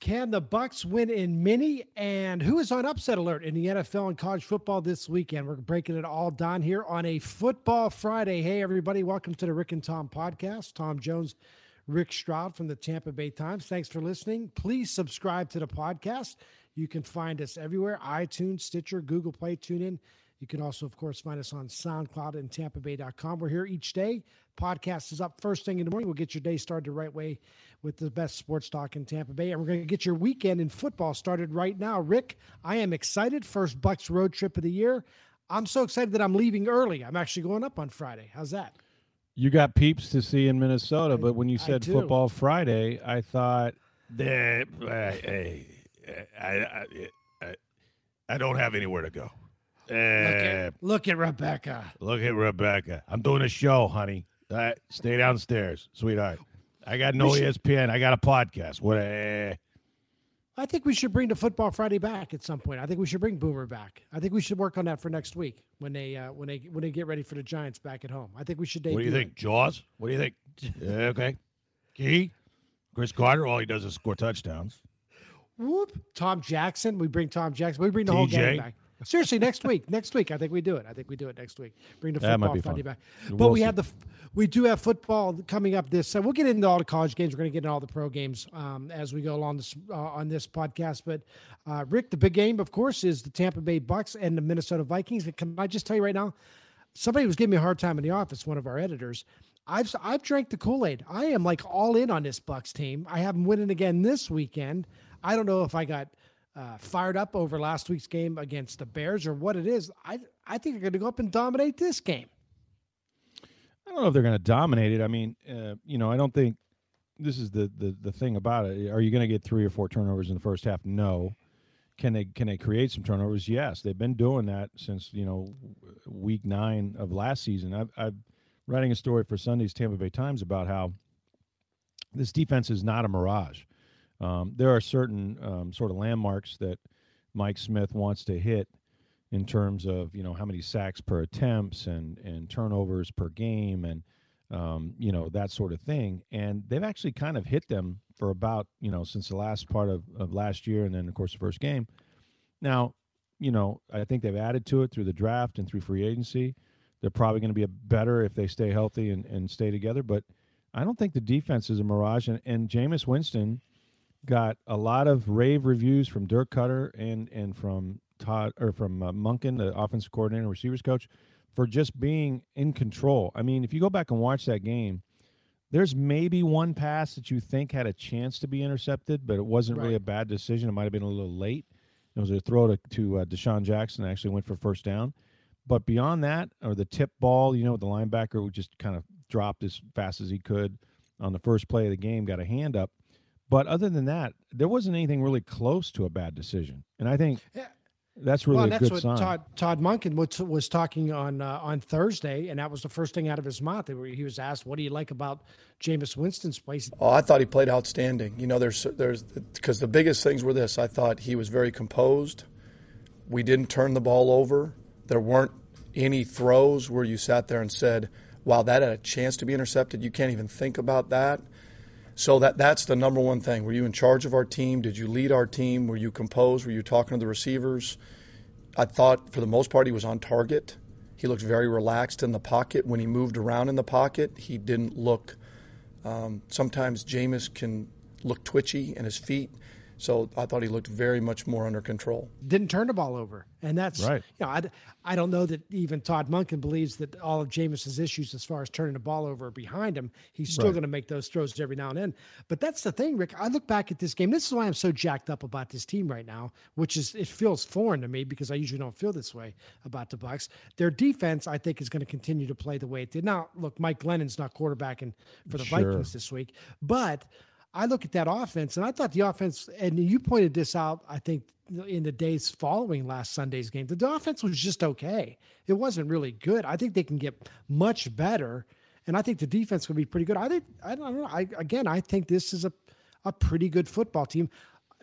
Can the Bucks win in mini? And who is on upset alert in the NFL and college football this weekend? We're breaking it all down here on a Football Friday. Hey, everybody. Welcome to the Rick and Tom podcast. Tom Jones, Rick Stroud from the Tampa Bay Times. Thanks for listening. Please subscribe to the podcast. You can find us everywhere iTunes, Stitcher, Google Play, TuneIn. You can also, of course, find us on SoundCloud and TampaBay.com. We're here each day. Podcast is up first thing in the morning. We'll get your day started the right way with the best sports talk in Tampa Bay. And we're going to get your weekend in football started right now. Rick, I am excited. First Bucks road trip of the year. I'm so excited that I'm leaving early. I'm actually going up on Friday. How's that? You got peeps to see in Minnesota, but when you said football Friday, I thought that hey, I, I, I, I don't have anywhere to go. Look Eh, at, look at Rebecca. look at Rebecca. I'm doing a show, honey. All right, stay downstairs, sweetheart. I got no should- ESPN. I got a podcast. What? eh. I think we should bring the football Friday back at some point. I think we should bring Boomer back. I think we should work on that for next week when they uh, when they when they get ready for the Giants back at home. I think we should. Debut. What do you think, Jaws? What do you think? Yeah, okay. Key. Chris Carter. All he does is score touchdowns. Whoop. Tom Jackson. We bring Tom Jackson. We bring the whole gang TJ. back. Seriously, next week. Next week, I think we do it. I think we do it next week. Bring the football Friday fun. back. But We'll we see. have the we do have football coming up this. So we'll get into all the college games. We're going to get into all the pro games um, as we go along this uh, on this podcast. But uh, Rick, the big game, of course, is the Tampa Bay Bucks and the Minnesota Vikings. And Can I just tell you right now? Somebody was giving me a hard time in the office. One of our editors. I've I've drank the Kool Aid. I am like all in on this Bucks team. I have them winning again this weekend. I don't know if I got uh, fired up over last week's game against the Bears or what it is. I I think they're going to go up and dominate this game. I don't know if they're going to dominate it. I mean, uh, you know, I don't think this is the the the thing about it. Are you going to get three or four turnovers in the first half? No. Can they can they create some turnovers? Yes, they've been doing that since you know week nine of last season. I've, I've writing a story for Sunday's Tampa Bay Times about how this defense is not a mirage. Um, there are certain um, sort of landmarks that Mike Smith wants to hit in terms of you know how many sacks per attempts and and turnovers per game and um, you know that sort of thing. And they've actually kind of hit them for about you know since the last part of, of last year and then of course the first game. Now, you know I think they've added to it through the draft and through free agency. They're probably going to be better if they stay healthy and, and stay together. But I don't think the defense is a mirage. And, and Jameis Winston got a lot of rave reviews from Dirk Koetter and and from Todd or from uh, Monken, the offensive coordinator, and receivers coach, for just being in control. I mean, if you go back and watch that game, there's maybe one pass that you think had a chance to be intercepted, but it wasn't really a bad decision. It might have been a little late. It was a throw to, to uh, DeSean Jackson, actually went for first down. But beyond that, or the tip ball, you know, the linebacker who just kind of dropped as fast as he could on the first play of the game, got a hand up. But other than that, there wasn't anything really close to a bad decision. And I think Yeah. that's really well, a that's good what sign. Todd Todd Monken was, was talking on uh, on Thursday, and that was the first thing out of his mouth. He was asked, "What do you like about Jameis Winston's place?" Oh, I thought he played outstanding. You know, there's there's because the biggest things were this. I thought he was very composed. We didn't turn the ball over. There weren't any throws where you sat there and said, "Wow, that had a chance to be intercepted." You can't even think about that. So that that's the number one thing. Were you in charge of our team? Did you lead our team? Were you composed? Were you talking to the receivers? I thought for the most part he was on target. He looked very relaxed in the pocket. When he moved around in the pocket, he didn't look. Um, sometimes Jameis can look twitchy in his feet, so I thought he looked very much more under control. Didn't turn the ball over, and that's Right. You know, I, I don't know that even Todd Monken believes that all of Jameis's issues as far as turning the ball over are behind him. He's still Right. going to make those throws every now and then. But that's the thing, Rick. I look back at this game. This is why I'm so jacked up about this team right now, which is it feels foreign to me because I usually don't feel this way about the Bucks. Their defense, I think, is going to continue to play the way it did. Now, look, Mike Glennon's not quarterbacking for the Sure. Vikings this week, but I look at that offense, and I thought the offense, and you pointed this out, I think, in the days following last Sunday's game, the offense was just okay. It wasn't really good. I think they can get much better, and I think the defense will be pretty good. I think I don't know. I again, I think this is a a pretty good football team.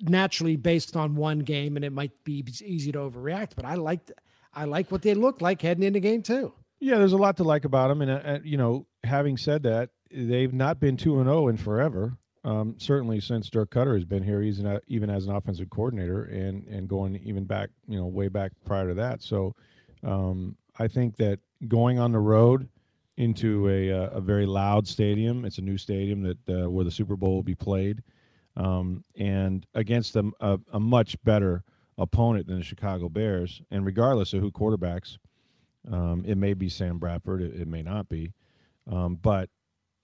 Naturally, based on one game, and it might be easy to overreact, but I like I like what they look like heading into game two. Yeah, there's a lot to like about them, and uh, you know, having said that, they've not been two and zero oh in forever. Um, certainly since Dirk Koetter has been here, he's an, even as an offensive coordinator, and and going even back, you know, way back prior to that. So, um, I think that going on the road into a uh, a very loud stadium, it's a new stadium that uh, where the Super Bowl will be played, um, and against a, a, a much better opponent than the Chicago Bears, and regardless of who quarterbacks, um, it may be Sam Bradford, it, it may not be, um, but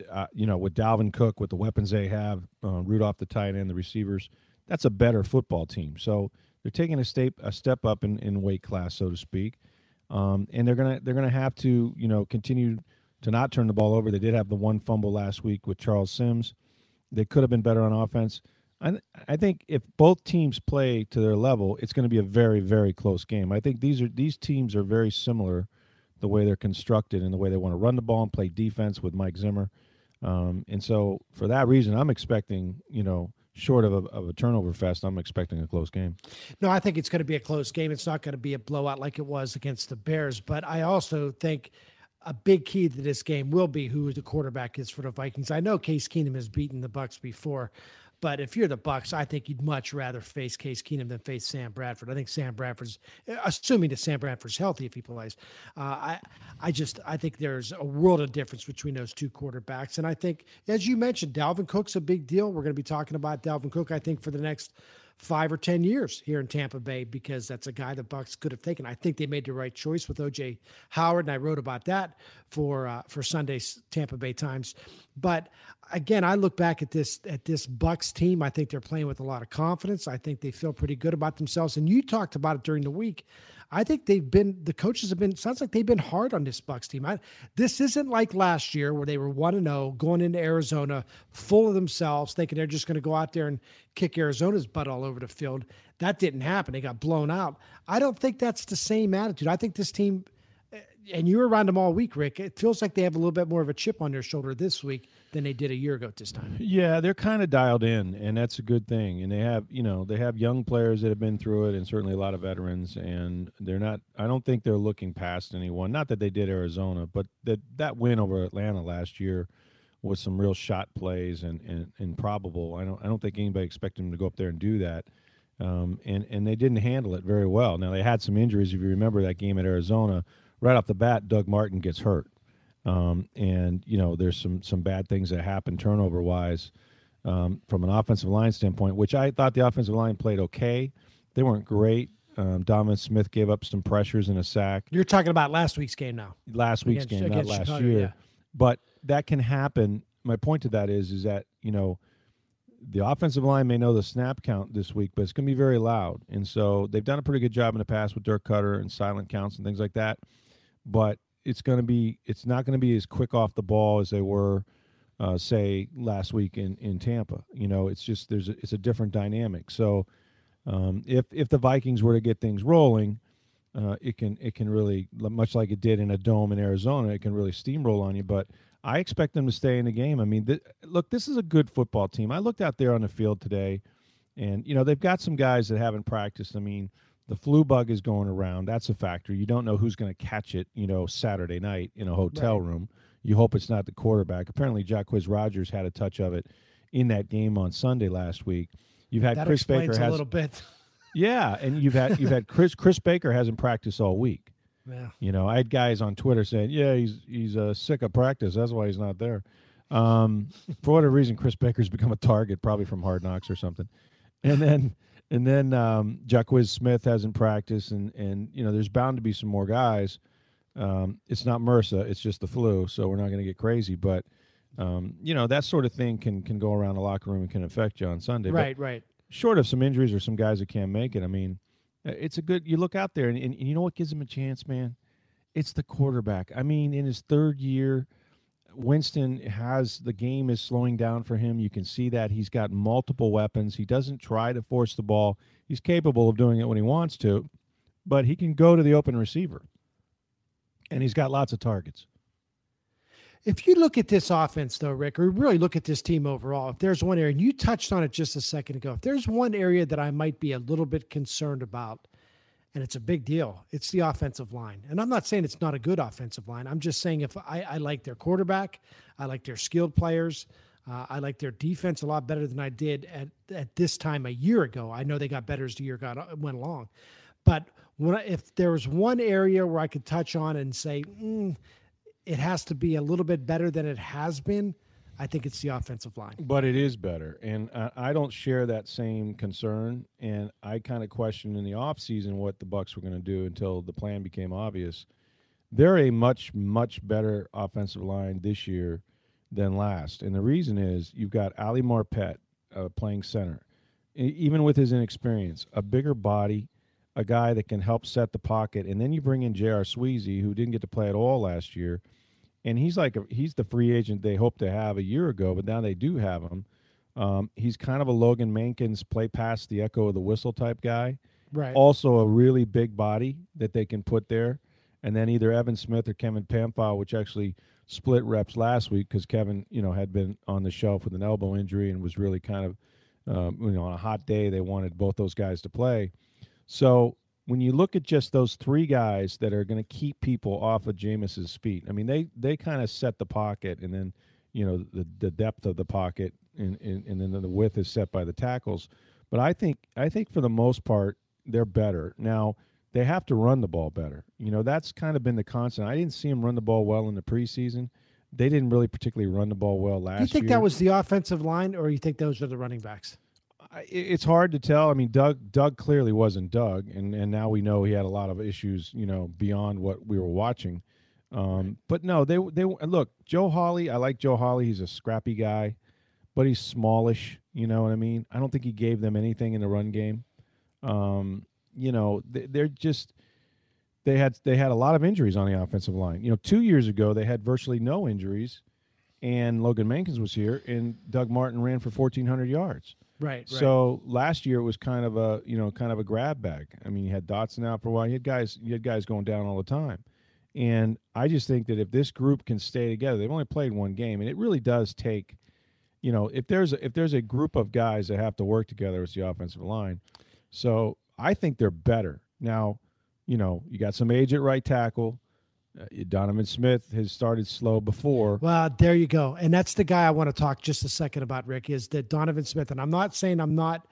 uh, you know, with Dalvin Cook, with the weapons they have, uh, Rudolph the tight end, the receivers, that's a better football team. So they're taking a step a step up in, in weight class, so to speak, um, and they're gonna they're gonna have to you know continue to not turn the ball over. They did have the one fumble last week with Charles Sims. They could have been better on offense. I, I think if both teams play to their level, it's going to be a very very close game. I think these are these teams are very similar, the way they're constructed and the way they want to run the ball and play defense with Mike Zimmer. Um, and so for that reason, I'm expecting, you know, short of a, of a turnover fest, I'm expecting a close game. No, I think it's going to be a close game. It's not going to be a blowout like it was against the Bears. But I also think a big key to this game will be who the quarterback is for the Vikings. I know Case Keenum has beaten the Bucks before, but if you're the Bucks, I think you'd much rather face Case Keenum than face Sam Bradford. I think Sam Bradford's, assuming that Sam Bradford's healthy if he plays. Uh, I, I just I think there's a world of difference between those two quarterbacks, and I think as you mentioned, Dalvin Cook's a big deal. We're going to be talking about Dalvin Cook. I think for the next five or ten years here in Tampa Bay because that's a guy the Bucks could have taken. I think they made the right choice with OJ Howard, and I wrote about that for uh, for Sunday's Tampa Bay Times. But again, I look back at this at this Bucks team. I think they're playing with a lot of confidence. I think they feel pretty good about themselves. And you talked about it during the week. I think they've been the coaches have been sounds like they've been hard on this Bucks team. I, this isn't like last year where they were one and zero oh, going into Arizona full of themselves, thinking they're just going to go out there and kick Arizona's butt all over the field. That didn't happen. They got blown out. I don't think that's the same attitude. I think this team, and you were around them all week, Rick. It feels like they have a little bit more of a chip on their shoulder this week than they did a year ago at this time. Yeah, they're kind of dialed in, and that's a good thing. And they have, you know, they have young players that have been through it, and certainly a lot of veterans. And they're not. I don't think they're looking past anyone. Not that they did Arizona, but that that win over Atlanta last year was some real shot plays and, and improbable. I don't I don't think anybody expected them to go up there and do that. Um, and and they didn't handle it very well. Now they had some injuries. If you remember that game at Arizona, right off the bat, Doug Martin gets hurt. Um, and you know, there's some some bad things that happen turnover wise um, from an offensive line standpoint, which I thought the offensive line played okay. They weren't great. Um, Donovan Smith gave up some pressures and a sack. You're talking about last week's game now. Last week's against, game, against not last Chicago, year. Yeah. But that can happen. My point to that is, is that you know, the offensive line may know the snap count this week, but it's going to be very loud. And so they've done a pretty good job in the past with Dirk Koetter and silent counts and things like that. But it's going to be it's not going to be as quick off the ball as they were uh, say last week in in Tampa. You know, it's just there's a, it's a different dynamic. So um, if if the Vikings were to get things rolling, uh, it can it can really much like it did in a dome in Arizona, it can really steamroll on you. But I expect them to stay in the game. I mean, th- look, this is a good football team. I looked out there on the field today, and you know they've got some guys that haven't practiced. I mean the flu bug is going around. That's a factor. You don't know who's going to catch it, you know, Saturday night in a hotel right. room. You hope it's not the quarterback. Apparently, Jacquizz Rodgers had a touch of it in that game on Sunday last week. You've had that Chris Baker has a little bit. Yeah, and you've had you've had Chris Chris Baker hasn't practiced all week. Yeah. You know, I had guys on Twitter saying, "Yeah, he's he's uh, sick of practice. That's why he's not there." Um, for whatever reason, Chris Baker's become a target, probably from Hard Knocks or something. And then and then um, Jacquizz Smith hasn't practiced, and and you know there's bound to be some more guys. Um, it's not MRSA, it's just the flu, so we're not going to get crazy. But um, you know that sort of thing can can go around the locker room and can affect you on Sunday. Right, but right. Short of some injuries or some guys that can't make it, I mean, uh, it's a good. You look out there, and, and you know what gives him a chance, man? It's the quarterback. I mean, in his third year, Winston has the game is slowing down for him. You can see that he's got multiple weapons. He doesn't try to force the ball. He's capable of doing it when he wants to, but he can go to the open receiver. And he's got lots of targets. If you look at this offense, though, Rick, or really look at this team overall, if there's one area, and you touched on it just a second ago, if there's one area that I might be a little bit concerned about, and it's a big deal, it's the offensive line. And I'm not saying it's not a good offensive line. I'm just saying if I, I like their quarterback, I like their skilled players. Uh, I like their defense a lot better than I did at, at this time a year ago. I know they got better as the year got uh, went along, but when I, if there was one area where I could touch on and say mm, it has to be a little bit better than it has been, I think it's the offensive line. But it is better, and I, I don't share that same concern. And I kind of questioned in the offseason what the Bucks were going to do until the plan became obvious. They're a much much better offensive line this year than last. And the reason is you've got Ali Marpet uh, playing center, even with his inexperience, a bigger body, a guy that can help set the pocket, and then you bring in J.R. Sweezy, who didn't get to play at all last year, and he's like a, he's the free agent they hoped to have a year ago, but now they do have him. Um, he's kind of a Logan Mankins play past the echo of the whistle type guy. Right. Also a really big body that they can put there, and then either Evan Smith or Kevin Pamphile, which actually split reps last week because Kevin, you know, had been on the shelf with an elbow injury and was really kind of, um, you know, on a hot day they wanted both those guys to play. So when you look at just those three guys that are going to keep people off of Jameis's feet, I mean, they they kind of set the pocket, and then you know the the depth of the pocket, and, and and then the width is set by the tackles. But I think I think for the most part they're better now they have to run the ball better. You know, that's kind of been the constant. I didn't see them run the ball well in the preseason. They didn't really particularly run the ball well last year. You think year. that was the offensive line, or you think those are the running backs? I, it's hard to tell. I mean, Doug Doug clearly wasn't Doug, and and now we know he had a lot of issues. You know, beyond what we were watching. Um, but no, they they look Joe Hawley. I like Joe Hawley. He's a scrappy guy, but he's smallish. You know what I mean? I don't think he gave them anything in the run game. Um, you know, they're just they had they had a lot of injuries on the offensive line. You know, two years ago they had virtually no injuries, and Logan Mankins was here, and Doug Martin ran for fourteen hundred yards. Right, right. So last year it was kind of a you know kind of a grab bag. I mean, you had Dotson out for a while. You had guys you had guys going down all the time, and I just think that if this group can stay together, they've only played one game, and it really does take, you know, if there's a, if there's a group of guys that have to work together, it's the offensive line. So I think they're better. Now, you know, you got some age at right tackle. Uh, Donovan Smith has started slow before. Well, there you go. And that's the guy I want to talk just a second about, Rick, is that Donovan Smith. And I'm not saying I'm not,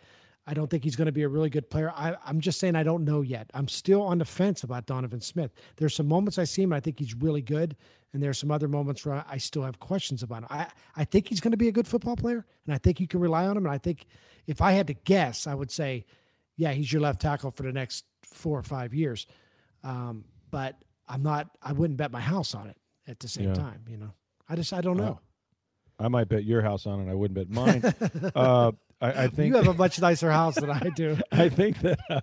I don't think he's going to be a really good player. I, I'm just saying I don't know yet. I'm still on the fence about Donovan Smith. There's some moments I see him, I think he's really good. And there's some other moments where I still have questions about him. I, I think he's going to be a good football player. And I think you can rely on him. And I think if I had to guess, I would say yeah, he's your left tackle for the next four or five years. Um, but I'm not. I wouldn't bet my house on it at the same yeah. time. You know, I just I don't know. Uh, I might bet your house on it. I wouldn't bet mine. uh, I, I, think you have a much nicer house than I do. I think that. Uh,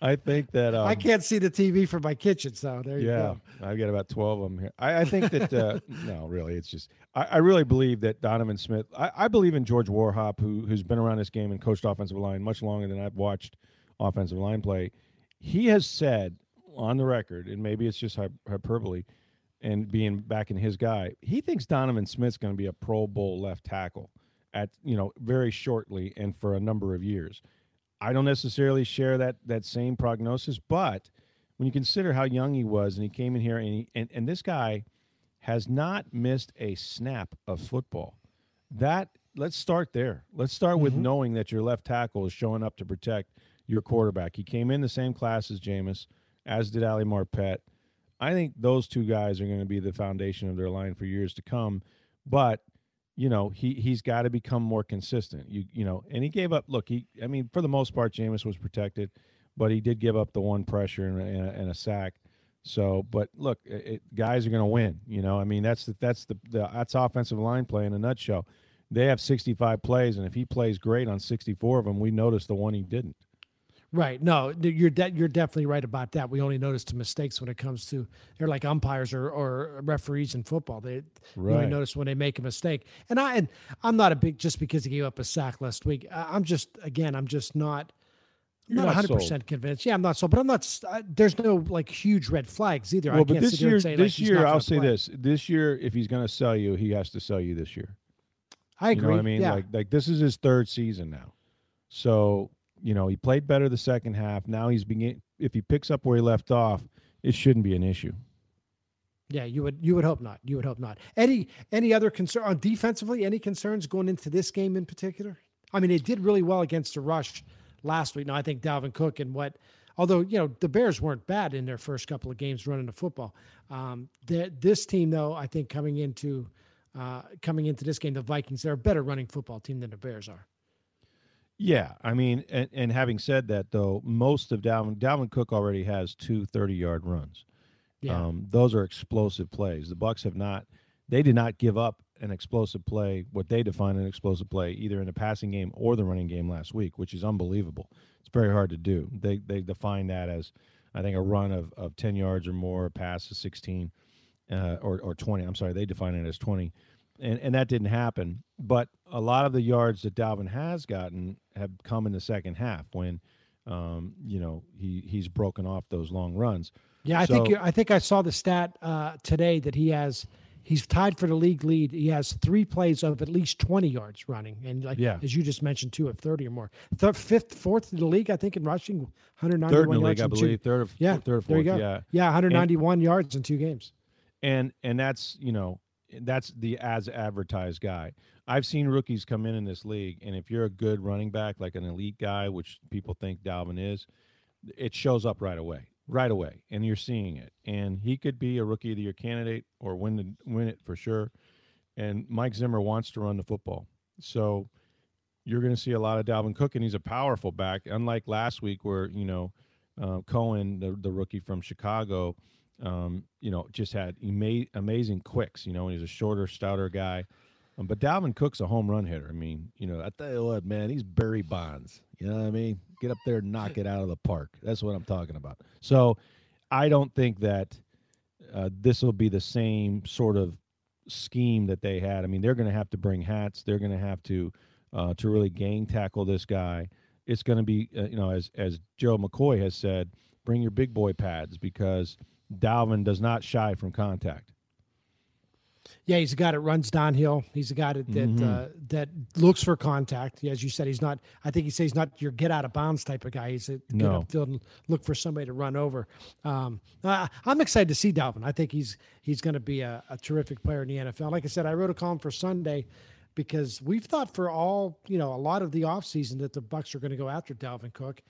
I think that. Um, I can't see the TV from my kitchen, so there you yeah, go. I've got about twelve of them here. I, I think that. Uh, no, really, it's just. I, I, really believe that Donovan Smith. I, believe in George Warhop, who who's been around this game and coached offensive line much longer than I've watched offensive line play. He has said on the record, and maybe it's just hyperbole, and being back in his guy, he thinks Donovan Smith's going to be a Pro Bowl left tackle at you know very shortly and for a number of years. I don't necessarily share that that same prognosis, but when you consider how young he was and he came in here and he, and, and this guy has not missed a snap of football. That let's start there. Let's start mm-hmm. with knowing that your left tackle is showing up to protect your quarterback. He came in the same class as Jameis, as did Ali Marpet. I think those two guys are going to be the foundation of their line for years to come. But you know, he he's got to become more consistent. You you know, and he gave up. Look, he I mean, for the most part, Jameis was protected, but he did give up the one pressure and, and, a, and a, sack. So, but look, it, guys are going to win. You know, I mean, that's the, that's the, the that's offensive line play in a nutshell. They have 65 plays, and if he plays great on 64 of them, we notice the one he didn't. Right. No, you're de- you're definitely right about that. We only notice the mistakes when it comes to they're like umpires or, or referees in football. They right. only notice when they make a mistake. And I and I'm not a big just because he gave up a sack last week. I'm just again I'm just not. I'm not 100 percent convinced. Yeah, I'm not so, but I'm not. Uh, there's no like huge red flags either. Well, but this year, say, this like, year, I'll say play. this: this year, if he's going to sell you, he has to sell you this year. I agree. You know I mean, yeah. like, like this is his third season now, so you know, he played better the second half. Now he's beginning. If he picks up where he left off, it shouldn't be an issue. Yeah, you would you would hope not. You would hope not. Any any other concern on defensively? Any concerns going into this game in particular? I mean, it did really well against the rush last week. Now I think Dalvin Cook and what, although you know the Bears weren't bad in their first couple of games running the football. Um, this team, though, I think coming into uh, coming into this game, the Vikings they're a better running football team than the Bears are. Yeah, I mean, and, and having said that, though, most of Dalvin Dalvin Cook already has two 30 yard runs. Yeah. Um, those are explosive plays. The Bucks have not, they did not give up an explosive play, what they define an explosive play, either in the passing game or the running game last week, which is unbelievable. It's very hard to do. They they define that as, I think, a run of, of 10 yards or more, a pass of 16 uh, or, or 20. I'm sorry, they define it as 20 and and that didn't happen. But a lot of the yards that Dalvin has gotten have come in the second half when, um, you know, he he's broken off those long runs. Yeah, I so, think I think I saw the stat uh, today that he has he's tied for the league lead. He has three plays of at least 20 yards running. And like, yeah. as you just mentioned, two of 30 or more. Th- fifth, fourth in the league, I think, in rushing, 191 third in the yards. League, I believe. Third, of, yeah, third, fourth, there you go. yeah. Yeah, 191 and, yards in two games. And and that's, you know, that's the as advertised guy. I've seen rookies come in in this league, and if you're a good running back, like an elite guy, which people think Dalvin is, it shows up right away, right away, and you're seeing it. And he could be a rookie of the year candidate or win the, win it for sure. And Mike Zimmer wants to run the football, so you're going to see a lot of Dalvin Cook, and he's a powerful back, unlike last week where you know uh, Cohen, the the rookie from Chicago um, you know, just had ama- amazing quicks. You know, he's a shorter, stouter guy. Um, but Dalvin Cook's a home run hitter. I mean, you know, I tell you what, man, he's Barry Bonds. You know what I mean? Get up there and knock it out of the park. That's what I'm talking about. So I don't think that uh, this will be the same sort of scheme that they had. I mean, they're going to have to bring hats. They're going to have to uh, to really gang tackle this guy. It's going to be, uh, you know, as as Joe McCoy has said, bring your big boy pads because – Dalvin does not shy from contact. Yeah, he's a guy that runs downhill. He's a guy that that, mm-hmm. uh, that looks for contact. As you said, he's not. I think he says he's not your get out of bounds type of guy. He's a no. get upfield and look for somebody to run over. Um, uh, I'm excited to see Dalvin. I think he's he's going to be a, a terrific player in the NFL. Like I said, I wrote a column for Sunday because we've thought for all you know a lot of the offseason that the Bucks are going to go after Dalvin Cook.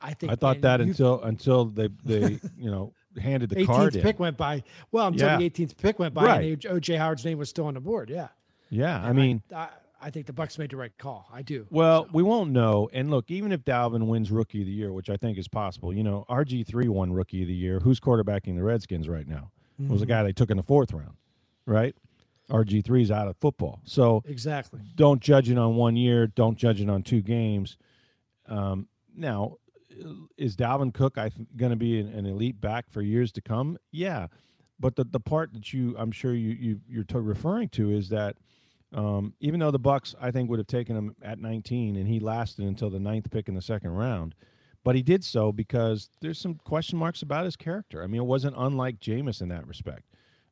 I think I thought that until until they they you know handed the 18th card pick went by. Well, until yeah. the 18th pick went by, right. and OJ Howard's name was still on the board. Yeah. Yeah, and I mean, I, I, think the Bucks made the right call. I do. Well, so. we won't know. And look, even if Dalvin wins Rookie of the Year, which I think is possible, you know, RG three won Rookie of the Year. Who's quarterbacking the Redskins right now? Mm-hmm. It was a guy they took in the fourth round, right? RG three is out of football, so exactly. Don't judge it on one year. Don't judge it on two games. Um, now, is Dalvin Cook I going to be an, an, elite back for years to come? Yeah, but the the part that you I'm sure you, you you're t- referring to is that um, even though the Bucks I think would have taken him at 19 and he lasted until the ninth pick in the second round, but he did so because there's some question marks about his character. I mean, it wasn't unlike Jameis in that respect,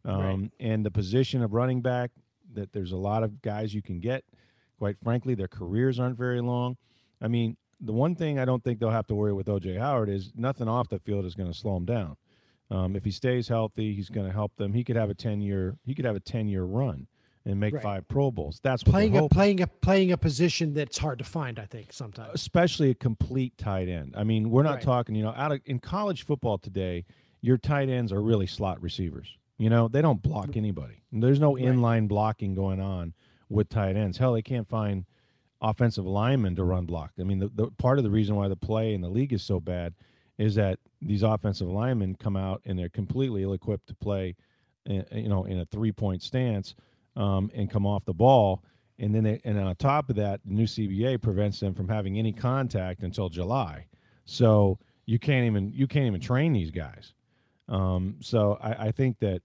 um, right. and the position of running back that there's a lot of guys you can get. Quite frankly, their careers aren't very long. I mean, the one thing I don't think they'll have to worry with OJ Howard is nothing off the field is going to slow him down. Um, if he stays healthy, he's going to help them. He could have a ten year he could have a ten year run and make right. five Pro Bowls. That's playing a playing a playing a position that's hard to find. I think sometimes, especially a complete tight end. I mean, we're not right. talking. You know, out of in college football today, your tight ends are really slot receivers. You know, they don't block anybody. There's no right. inline blocking going on with tight ends. Hell, they can't find offensive linemen to run block. I mean, the, the part of the reason why the play in the league is so bad is that these offensive linemen come out and they're completely ill-equipped to play, in, you know, in a three-point stance um, and come off the ball. And then, they, and on top of that, the new CBA prevents them from having any contact until July. So you can't even you can't even train these guys. Um, so I, I think that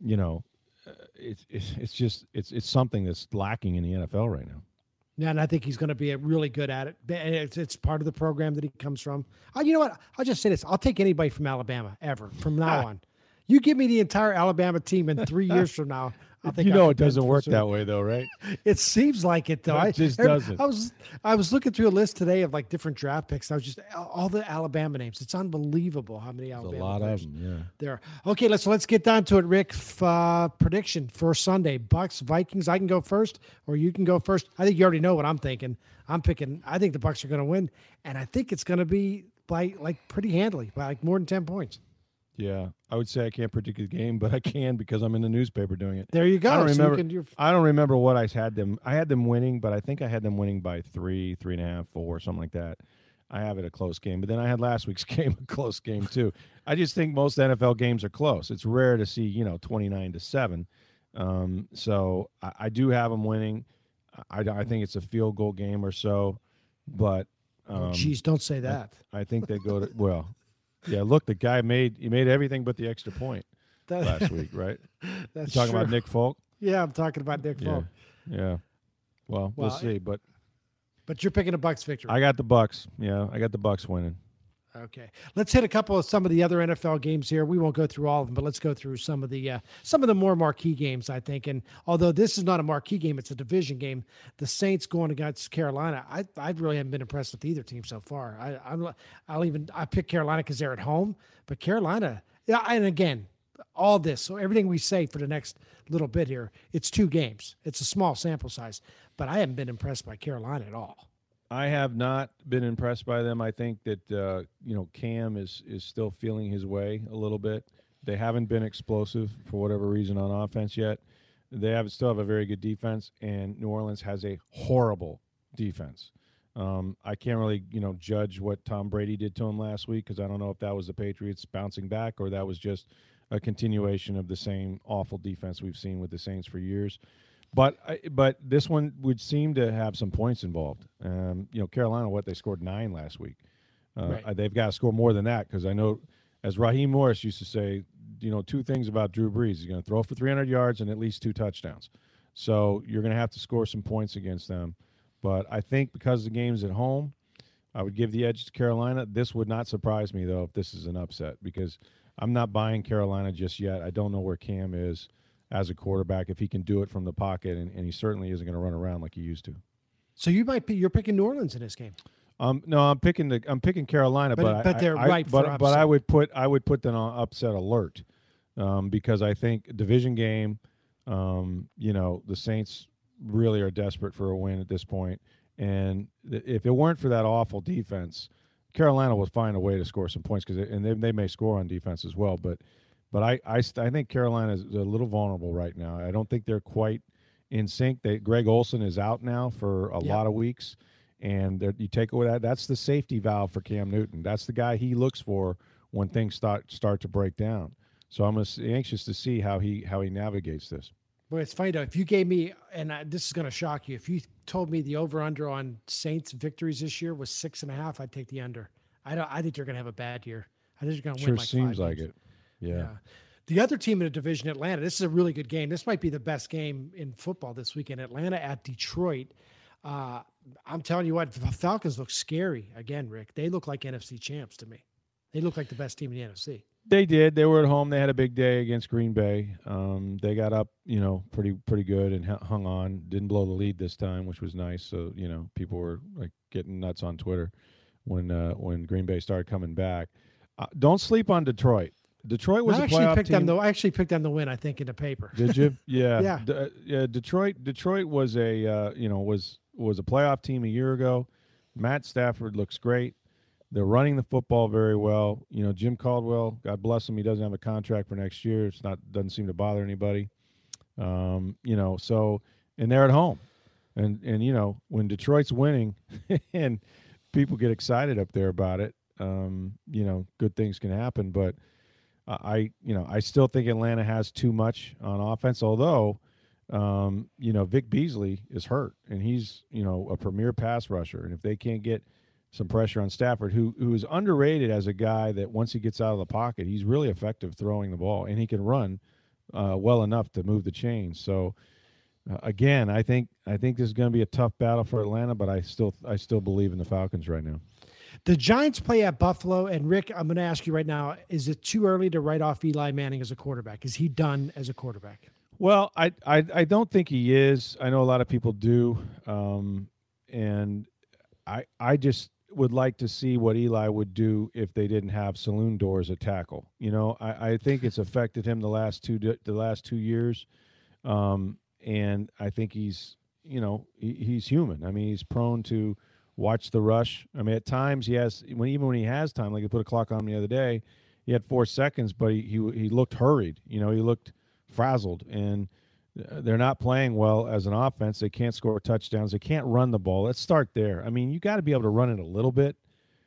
you know uh, it's, it's it's just it's it's something that's lacking in the NFL right now. Yeah, and I think he's going to be really good at it. It's, it's part of the program that he comes from. Uh, you know what? I'll just say this: I'll take anybody from Alabama ever from now on. You give me the entire Alabama team in three years from now, I think you know it doesn't work that way though, right? It seems like it though. It I just every- doesn't. I was I was looking through a list today of like different draft picks. I was just all the Alabama names. It's unbelievable how many There's a Alabama lot players of them. Yeah. there. Okay, let's let's get down to it, Rick. Uh, prediction for Sunday: Bucks Vikings. I can go first, or you can go first. I think you already know what I'm thinking. I'm picking. I think the Bucks are going to win, and I think it's going to be by like pretty handily, by like more than ten points. Yeah, I would say I can't predict the game, but I can because I'm in the newspaper doing it. There you go. I don't So remember. can- you're- I don't remember what I had them. I had them winning, but I think I had them winning by three, three and a half, four, something like that. I have it a close game, but then I had last week's game a close game too. I just think most NFL games are close. It's rare to see you know twenty nine to seven. Um, so I, I do have them winning. I, I think it's a field goal game or so, but oh, um, geez, don't say that. I think they go to well. Yeah, look, the guy made he made everything but the extra point That- last week, right? You that's talking about. Nick Folk? Yeah, I'm talking about Nick Yeah, Folk. yeah. Well, we'll Well, see, but But you're picking a Bucks victory. I got the Bucks. Yeah, I got the Bucks winning. Okay, let's hit a couple of some of the other NFL games here. We won't go through all of them, but let's go through some of the uh, some of the more marquee games. I think, and although this is not a marquee game, it's a division game. The Saints going against Carolina. I I really haven't been impressed with either team so far. I I'm, I'll even I pick Carolina because they're at home, but Carolina. Yeah, and again, all this so everything we say for the next little bit here, it's two games. It's a small sample size, but I haven't been impressed by Carolina at all. I have not been impressed by them. I think that uh, you know Cam is is still feeling his way a little bit. They haven't been explosive for whatever reason on offense yet. They have still have a very good defense, and New Orleans has a horrible defense. Um, I can't really you know judge what Tom Brady did to him last week because I don't know if that was the Patriots bouncing back or that was just a continuation of the same awful defense we've seen with the Saints for years. But but this one would seem to have some points involved. Um, you know, Carolina, what they scored nine last week. Uh, Right. uh, They've got to score more than that because I know, as Raheem Morris used to say, you know, two things about Drew Brees: he's going to throw for 300 yards and at least two touchdowns. So you're going to have to score some points against them. But I think because the game's at home, I would give the edge to Carolina. This would not surprise me though if this is an upset because I'm not buying Carolina just yet. I don't know where Cam is as a quarterback if he can do it from the pocket, and, and he certainly isn't going to run around like he used to. So you might be you're picking New Orleans in this game. Um, no, I'm picking the I'm picking Carolina, But- but I- but they're I, I- But but I would put I would put them on upset alert um, because I think division game. Um, you know the Saints really are desperate for a win at this point, and th- if it weren't for that awful defense, Carolina will find a way to score some points because and they, they may score on defense as well. But but I I, I think Carolina is a little vulnerable right now. I don't think they're quite in sync. They, Greg Olsen is out now for a Yeah. lot of weeks, and you take away that that's the safety valve for Cam Newton. That's the guy he looks for when things start start to break down. So I'm anxious to see how he how he navigates this. But it's funny though. If you gave me, and I, this is going to shock you, if you told me the over under on Saints victories this year was six and a half, I'd take the under. I don't. I think they're going to have a bad year. I think they're going to Sure win like seems like games. it. Yeah. The other team in the division, Atlanta. This is a really good game. This might be the best game in football this weekend. Atlanta at Detroit. Uh, I'm telling you what, the Falcons look scary again, Rick. They look like NFC champs to me. They look like the best team in the NFC. They did. They were at home. They had a big day against Green Bay. Um, they got up, you know, pretty pretty good and hung on. Didn't blow the lead this time, which was nice. So you know, people were like getting nuts on Twitter when uh, when Green Bay started coming back. Uh, don't sleep on Detroit. Detroit was I a actually playoff picked team. them. Though I actually picked them to win. I think in the paper. Did you? Yeah. Yeah. Uh, yeah. Detroit. Detroit was a uh, you know was was a playoff team a year ago. Matt Stafford looks great. They're running the football very well. You know, Jim Caldwell, God bless him, he doesn't have a contract for next year. It's not doesn't seem to bother anybody. Um, you know, so and they're at home, and and you know when Detroit's winning, and people get excited up there about it. Um, you know, good things can happen, but I, you know, I still think Atlanta has too much on offense. Although, um, you know, Vic Beasley is hurt, and he's, you know, a premier pass rusher. And if they can't get some pressure on Stafford, who who is underrated as a guy that once he gets out of the pocket, he's really effective throwing the ball, and he can run uh, well enough to move the chains. So uh, again, I think I think this is going to be a tough battle for Atlanta, but I still I still believe in the Falcons right now. The Giants play at Buffalo, and Rick, I'm going to ask you right now: Is it too early to write off Eli Manning as a quarterback? Is he done as a quarterback? Well, I I, I don't think he is. I know a lot of people do, um, and I I just would like to see what Eli would do if they didn't have saloon doors at tackle. You know, I, I think it's affected him the last two the last two years, um, and I think he's you know he, he's human. I mean, he's prone to watch the rush. I mean, at times he has when even when he has time, like he put a clock on me the other day, he had four seconds, but he he, he looked hurried. You know, he looked frazzled and they're not playing well as an offense. They can't score touchdowns. They can't run the ball. Let's start there. I mean, you got to be able to run it a little bit.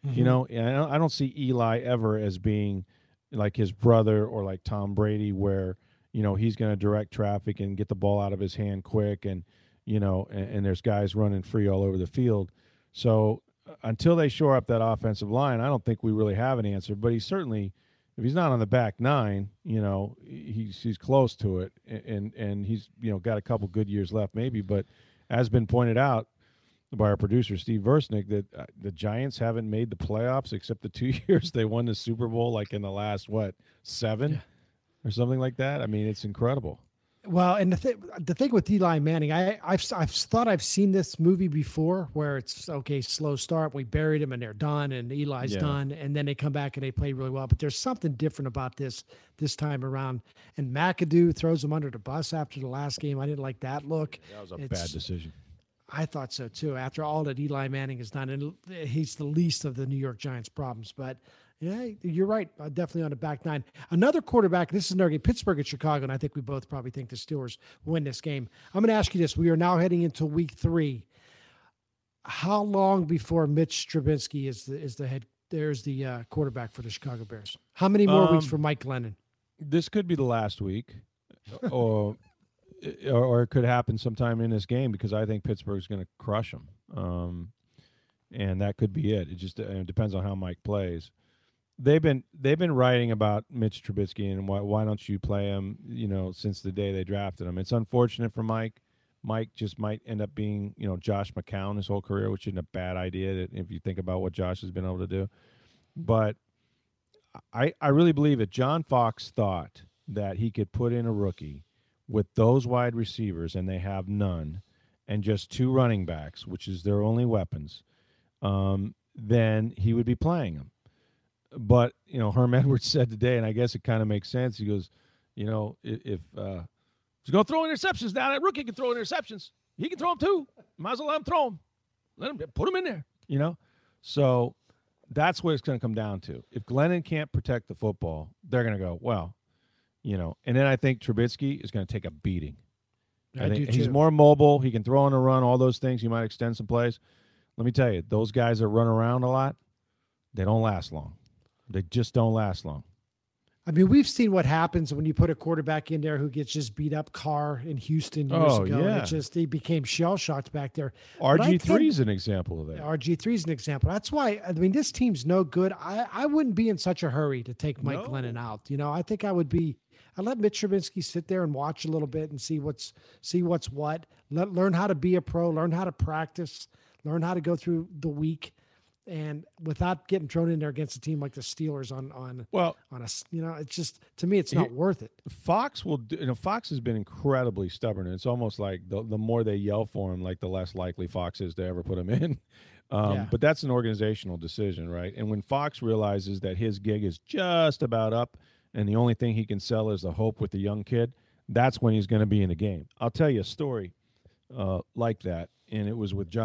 Mm-hmm. You know, and I don't, I don't see Eli ever as being like his brother or like Tom Brady, where you know he's going to direct traffic and get the ball out of his hand quick, and you know, and, and there's guys running free all over the field. So uh, until they shore up that offensive line, I don't think we really have an answer. But he's certainly if he's not on the back nine, you know, he's he's close to it, and and he's you know got a couple good years left maybe. But as been pointed out by our producer Steve Versnick, that uh, the Giants haven't made the playoffs except the two years they won the Super Bowl, like in the last what seven yeah. or something like that. I mean, it's incredible. Well, and the thing the thing with Eli Manning, I I've I've thought I've seen this movie before where it's okay, slow start, we buried him and they're done, and Eli's yeah. done, and then they come back and they play really well. But there's something different about this this time around. And McAdoo throws him under the bus after the last game. I didn't like that look. That was a it's, bad decision. I thought so too. After all that Eli Manning has done, and he's the least of the New York Giants' problems, but yeah, you're right. Uh, definitely on the back nine. Another quarterback. This is another game. Pittsburgh at Chicago, and I think we both probably think the Steelers win this game. I'm going to ask you this: We are now heading into Week Three. How long before Mitch Trubisky is the is the head? There's the uh, quarterback for the Chicago Bears. How many more um, weeks for Mike Glennon? This could be the last week, or, or it could happen sometime in this game because I think Pittsburgh's going to crush them. Um, and that could be it. It just uh, it depends on how Mike plays they've been they've been writing about Mitch Trubisky and why why don't you play him? You know, since the day they drafted him. It's unfortunate for Mike. Mike just might end up being you know Josh McCown his whole career, which isn't a bad idea if you think about what Josh has been able to do. But I I really believe that John Fox thought that he could put in a rookie with those wide receivers, and they have none, and just two running backs, which is their only weapons. Um, then he would be playing him but you know, Herm Edwards said today, and I guess it kind of makes sense. He goes, you know, if, if uh, he's going to throw interceptions now, that rookie can throw interceptions. He can throw them too. Might as well let him throw them. Let him put them in there. You know, so that's what it's going to come down to. If Glennon can't protect the football, they're going to go well, you know. And then I think Trubisky is going to take a beating. I, I think he's more mobile. He can throw on a run, all those things. He might extend some plays. Let me tell you, those guys that run around a lot, they don't last long. They just don't last long. I mean, we've seen what happens when you put a quarterback in there who gets just beat up. Carr in Houston years oh, ago, yeah. it just he became shell shocked back there. RG three is an example of that. RG three is an example. That's why I mean this team's no good. I I wouldn't be in such a hurry to take Mike no. Glennon out. You know, I think I would be. I let Mitch Trubisky sit there and watch a little bit and see what's see what's what. Let, learn how to be a pro. Learn how to practice. Learn how to go through the week and without getting thrown in there against a team like the Steelers on on well on a you know it's just to me it's not worth it. Fox will do, you know Fox has been incredibly stubborn. It's almost like the the more they yell for him, like the less likely Fox is to ever put him in. Um, yeah. But that's an organizational decision, right? And when Fox realizes that his gig is just about up, and the only thing he can sell is the hope with the young kid, that's when he's going to be in the game. I'll tell you a story uh, like that, and it was with John.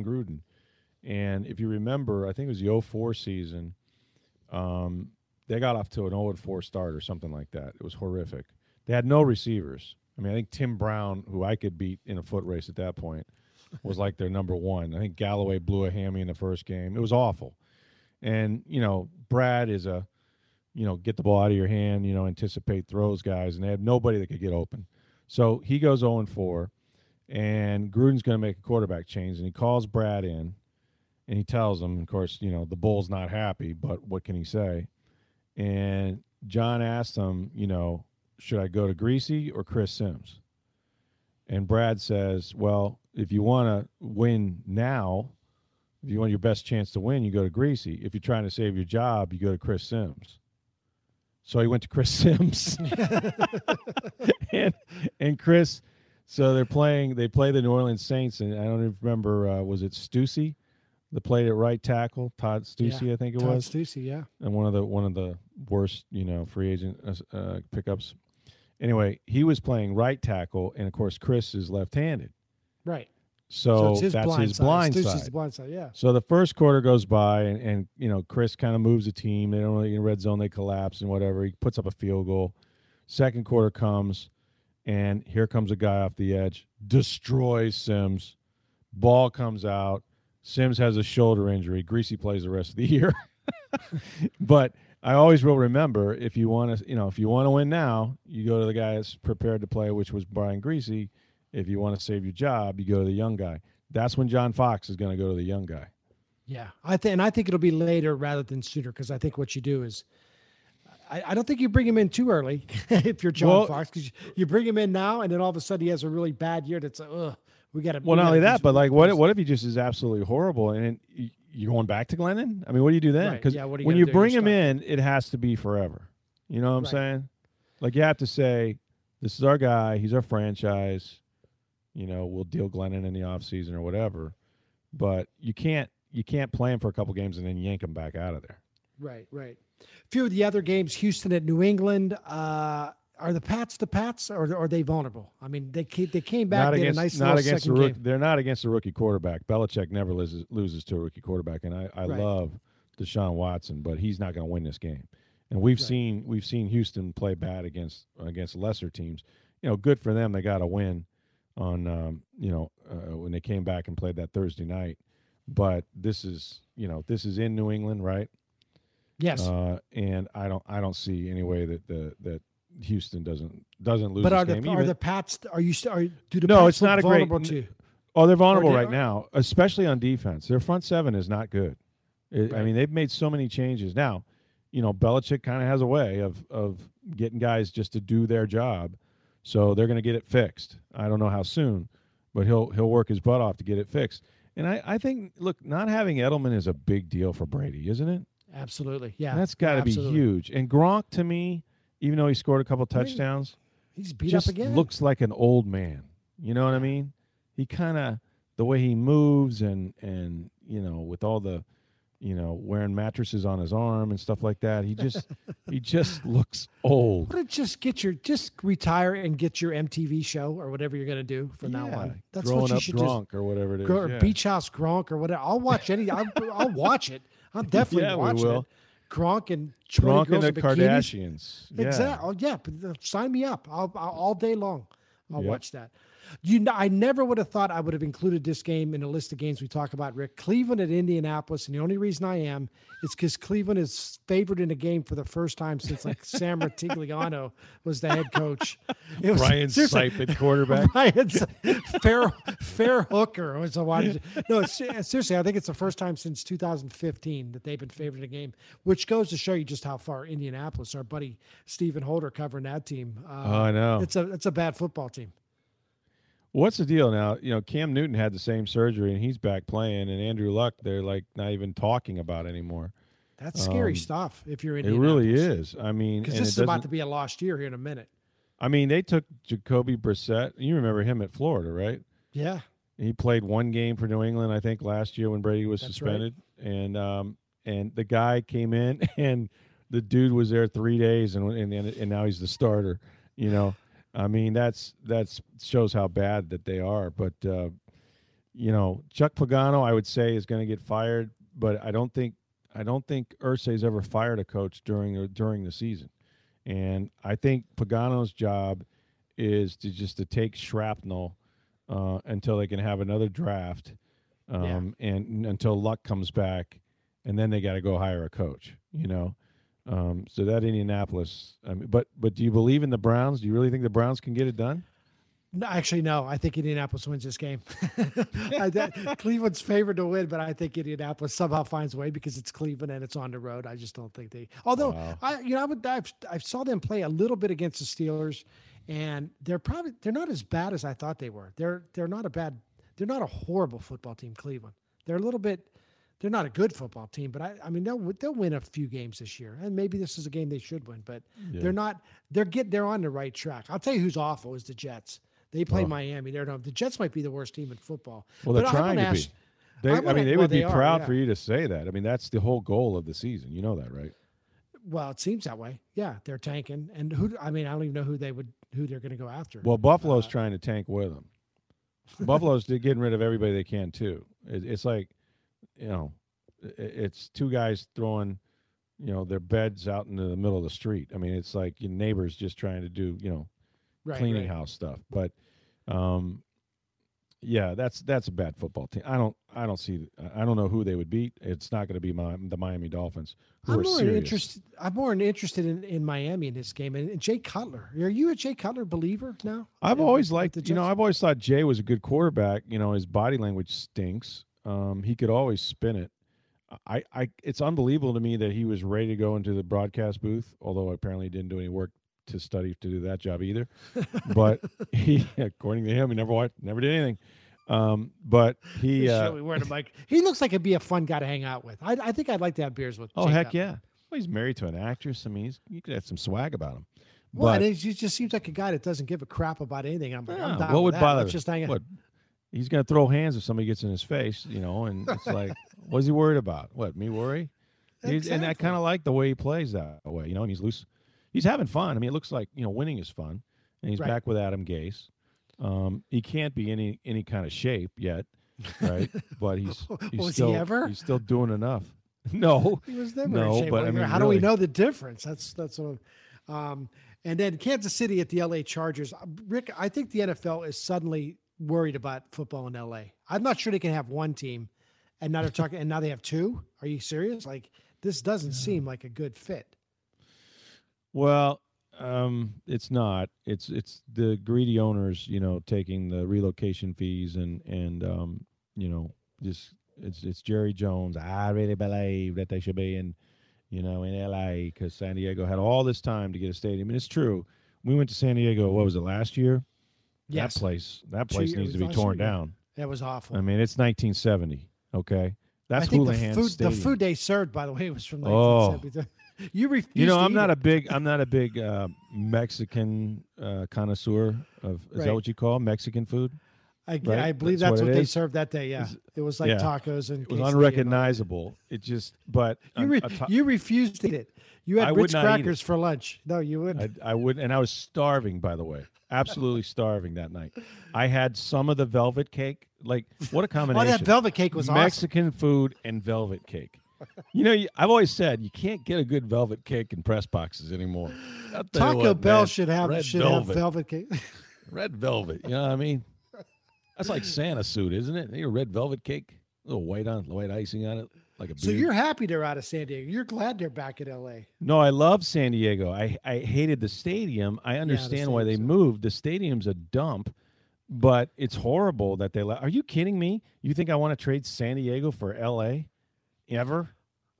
Gruden. And if you remember, I think it was the 04 season, um, they got off to an 0 4 start or something like that. It was horrific. They had no receivers. I mean, I think Tim Brown, who I could beat in a foot race at that point, was like their number one. I think Galloway blew a hammy in the first game. It was awful. And, you know, Brad is a, you know, get the ball out of your hand, you know, anticipate throws guys, and they had nobody that could get open. So he goes 0 4, and Gruden's going to make a quarterback change, and he calls Brad in, and he tells him, of course, you know, the Bull's not happy, but what can he say? And John asked him, you know, should I go to Griese or Chris Sims? And Brad says, well, if you want to win now, if you want your best chance to win, you go to Griese. If you're trying to save your job, you go to Chris Sims. So he went to Chris Sims, and and Chris. So they're playing. They play the New Orleans Saints, and I don't even remember. Uh, was it Steussie that played at right tackle? Todd Steussie, Yeah, I think it was. Todd was Steussie, yeah. and one of the one of the worst, you know, free agent uh, uh, pickups. Anyway, he was playing right tackle, and of course, Chris is left-handed, Right. so, it's his that's blind his side. blind side. blind side, yeah. So the first quarter goes by, and, and you know, Chris kind of moves the team. They don't really in red zone, they collapse and whatever. He puts up a field goal. Second quarter comes, and here comes a guy off the edge, destroys Sims. Ball comes out. Sims has a shoulder injury. Griese plays the rest of the year. but I always will remember if you want to, you know, if you want to win now, you go to the guy that's prepared to play, which was Brian Griese. If you want to save your job, you go to the young guy. That's when John Fox is going to go to the young guy. Yeah, I think, and I think it'll be later rather than sooner because I think what you do is, I, I don't think you bring him in too early if you're John Well- Fox because you, you bring him in now and then all of a sudden he has a really bad year. That's like, ugh, we got to. Well, not only that, but like, what if- what if he just is absolutely horrible and you're going back to Glennon? I mean, what do you do then? Right, Because yeah, you when you do? You're bring him stuck. in, it has to be forever. You know what I'm Right. saying? Like you have to say, this is our guy. He's our franchise. You know, we'll deal Glennon in the offseason or whatever. But you can't you can't play him for a couple games and then yank him back out of there. Right, right. A few of the other games, Houston at New England. Uh, are the Pats the Pats, or are they vulnerable? I mean, they they came back not against a nice not against the second rookie, game. they're not against a rookie quarterback. Belichick never loses loses to a rookie quarterback, and I, I Right. love Deshaun Watson, but he's not going to win this game. And we've Right. seen we've seen Houston play bad against against lesser teams. You know, good for them. They got a win on um, you know uh, when they came back and played that Thursday night. But this is you know this is in New England, right? Yes, Uh, and I don't I don't see any way that the that Houston doesn't doesn't lose but this are the game. are even- the Pats? Are you are do the No, Pats it's not a great- vulnerable too? Oh, they're vulnerable they right are? now, especially on defense. Their front seven is not good. It- I mean, they've made so many changes. Now, you know, Belichick kind of has a way of of getting guys just to do their job, so they're going to get it fixed. I don't know how soon, but he'll he'll work his butt off to get it fixed. And I, I think, look, not having Edelman is a big deal for Brady, isn't it? Absolutely, yeah. That's got to be absolutely. huge. And Gronk, to me, even though he scored a couple I mean, touchdowns, He's beat just up again. looks like an old man. You know what I mean? He kind of the way he moves and and you know with all the you know wearing mattresses on his arm and stuff like that. He just he just looks old. Don't just get your just retire and get your MTV show or whatever you're going to do from now Yeah, on. That's growing what you up should drunk or whatever it is. just or yeah. Beach House Gronk or whatever. I'll watch any. I'll, I'll watch it. I'm definitely Yeah, watching it. Gronk and 20 Drunk girls and the bikinis. Kardashians. Yeah. Exactly. Oh, yeah. Sign me up. I'll, I'll all day long. I'll Yep. watch that. You know, I never would have thought I would have included this game in a list of games we talk about, Rick. Cleveland at Indianapolis, and the only reason I am is because Cleveland is favored in a game for the first time since like Sam Rutigliano was the head coach. It was Brian Sipe at quarterback. Fair fair Hooker was a wide. No, seriously, I think it's the first time since 2015 that they've been favored in a game, which goes to show you just how far Indianapolis, our buddy Stephen Holder covering that team. Uh, Oh, I know. It's a it's a bad football team. What's the deal now? You know, Cam Newton had the same surgery and he's back playing, and Andrew Luck they're like not even talking about anymore. That's scary Um, stuff. If you're in, It really is. I mean, because this is about to be a lost year here in a minute. I mean, they took Jacoby Brissett. You remember him at Florida, right? Yeah, He played one game for New England, I think, last year when Brady was That's right. suspended, and um, and the guy came in, and the dude was there three days, and and and, and now he's the starter. You know, I mean, that's that's shows how bad that they are. But uh, you know, Chuck Pagano, I would say, is going to get fired, but I don't think I don't think Irsay's ever fired a coach during during the season, and I think Pagano's job is to just to take shrapnel uh, until they can have another draft, um, yeah. and until luck comes back, and then they got to go hire a coach. You know, um, so that Indianapolis. I mean, but but do you believe in the Browns? Do you really think the Browns can get it done? No, actually, no. I think Indianapolis wins this game. I, that, Cleveland's favored to win, but I think Indianapolis somehow finds a way because it's Cleveland and it's on the road. I just don't think they. Although wow. I, you know, I would, I've, I saw them play a little bit against the Steelers, and they're probably they're not as bad as I thought they were. They're they're not a bad. They're not a horrible football team. Cleveland. They're a little bit. They're not a good football team, but I, I mean they'll they'll win a few games this year, and maybe this is a game they should win. But yeah. they're not. They're get they're on the right track. I'll tell you who's awful is the Jets. They play oh. Miami. They're no. The Jets might be the worst team in football. Well, they're but trying to ask, be. They, I, I mean, they well, would be proud yeah. for you to say that. I mean, that's the whole goal of the season. You know that, right? Well, it seems that way. Yeah, they're tanking, and who? I mean, I don't even know who they would, who they're going to go after. Well, Buffalo's uh, trying to tank with them. Buffalo's getting rid of everybody they can too. It, it's like, you know, it's two guys throwing, you know, their beds out into the middle of the street. I mean, it's like your neighbors just trying to do, you know, right, cleaning right. house stuff. But um, yeah, that's that's a bad football team. I don't I don't see I don't know who they would beat. It's not going to be my, the Miami Dolphins. I'm more interested. I'm more interested in, in Miami in this game. And, and Jay Cutler, are you a Jay Cutler believer now? I've always liked it. You know, I've always thought Jay was a good quarterback. You know, his body language stinks. Um, he could always spin it. I, I, it's unbelievable to me that he was ready to go into the broadcast booth, although apparently he didn't do any work to study to do that job either. but he, according to him, he never watched, never did anything. Um, but he, uh, wearing a mic. He looks like he'd be a fun guy to hang out with. I, I think I'd like to have beers with. Oh heck yeah! Well, he's married to an actress. I mean, he's, you could have some swag about him. Well, but, he just seems like a guy that doesn't give a crap about anything. I'm like, yeah, I'm what would that. bother? Let's just hang what, he's gonna throw hands if somebody gets in his face, you know, and it's like, what's he worried about? What me worry? Exactly. And I kind of like the way he plays that way, you know, and he's loose he's having fun. I mean, it looks like you know winning is fun, and he's right. back with Adam Gase. Um, he can't be any any kind of shape yet, right? but he's he's was still he ever? he's still doing enough. No, he was never no, in shape. But I mean, how really, do we know the difference? That's that's what. Um, and then Kansas City at the LA Chargers. Uh, Rick, I think the NFL is suddenly worried about football in LA. I'm not sure they can have one team, and now they're talking, and now they have two. Are you serious? Like this doesn't seem like a good fit. Well, um, it's not. It's it's the greedy owners, you know, taking the relocation fees and and um, you know, just it's it's Jerry Jones. I really believe that they should be in, you know, in L.A. because San Diego had all this time to get a stadium, and it's true. We went to San Diego. What was it last year? Yes. That place. That place needs to be torn down. That was awful. I mean, it's 1970. Okay, that's I think the food, Stadium. The food they served, by the way, was from 1970. Oh. You refuse. You know, I'm not it. a big. I'm not a big uh, Mexican uh, connoisseur of. Is right. that what you call Mexican food? I, right? I believe that's, that's what, what they served that day. Yeah, it was like yeah. tacos and. It was unrecognizable. It just, but you re- you refused to eat it. You had Ritz crackers for lunch. No, you wouldn't. I, I would, and I was starving. By the way, absolutely starving that night. I had some of the velvet cake. Like what a combination! oh, that velvet cake was Mexican awesome. food and velvet cake you know, I've always said you can't get a good velvet cake in press boxes anymore. Taco what, Bell man, should have should velvet. have velvet cake. red velvet. You know what I mean? That's like Santa suit, isn't it? Your red velvet cake, a little white on, white icing on it, like a. Beard. So you're happy they're out of San Diego. You're glad they're back in L.A. No, I love San Diego. I I hated the stadium. I understand yeah, the why they moved. The stadium's a dump but it's horrible that they left. Are you kidding me? You think I want to trade San Diego for L.A. ever?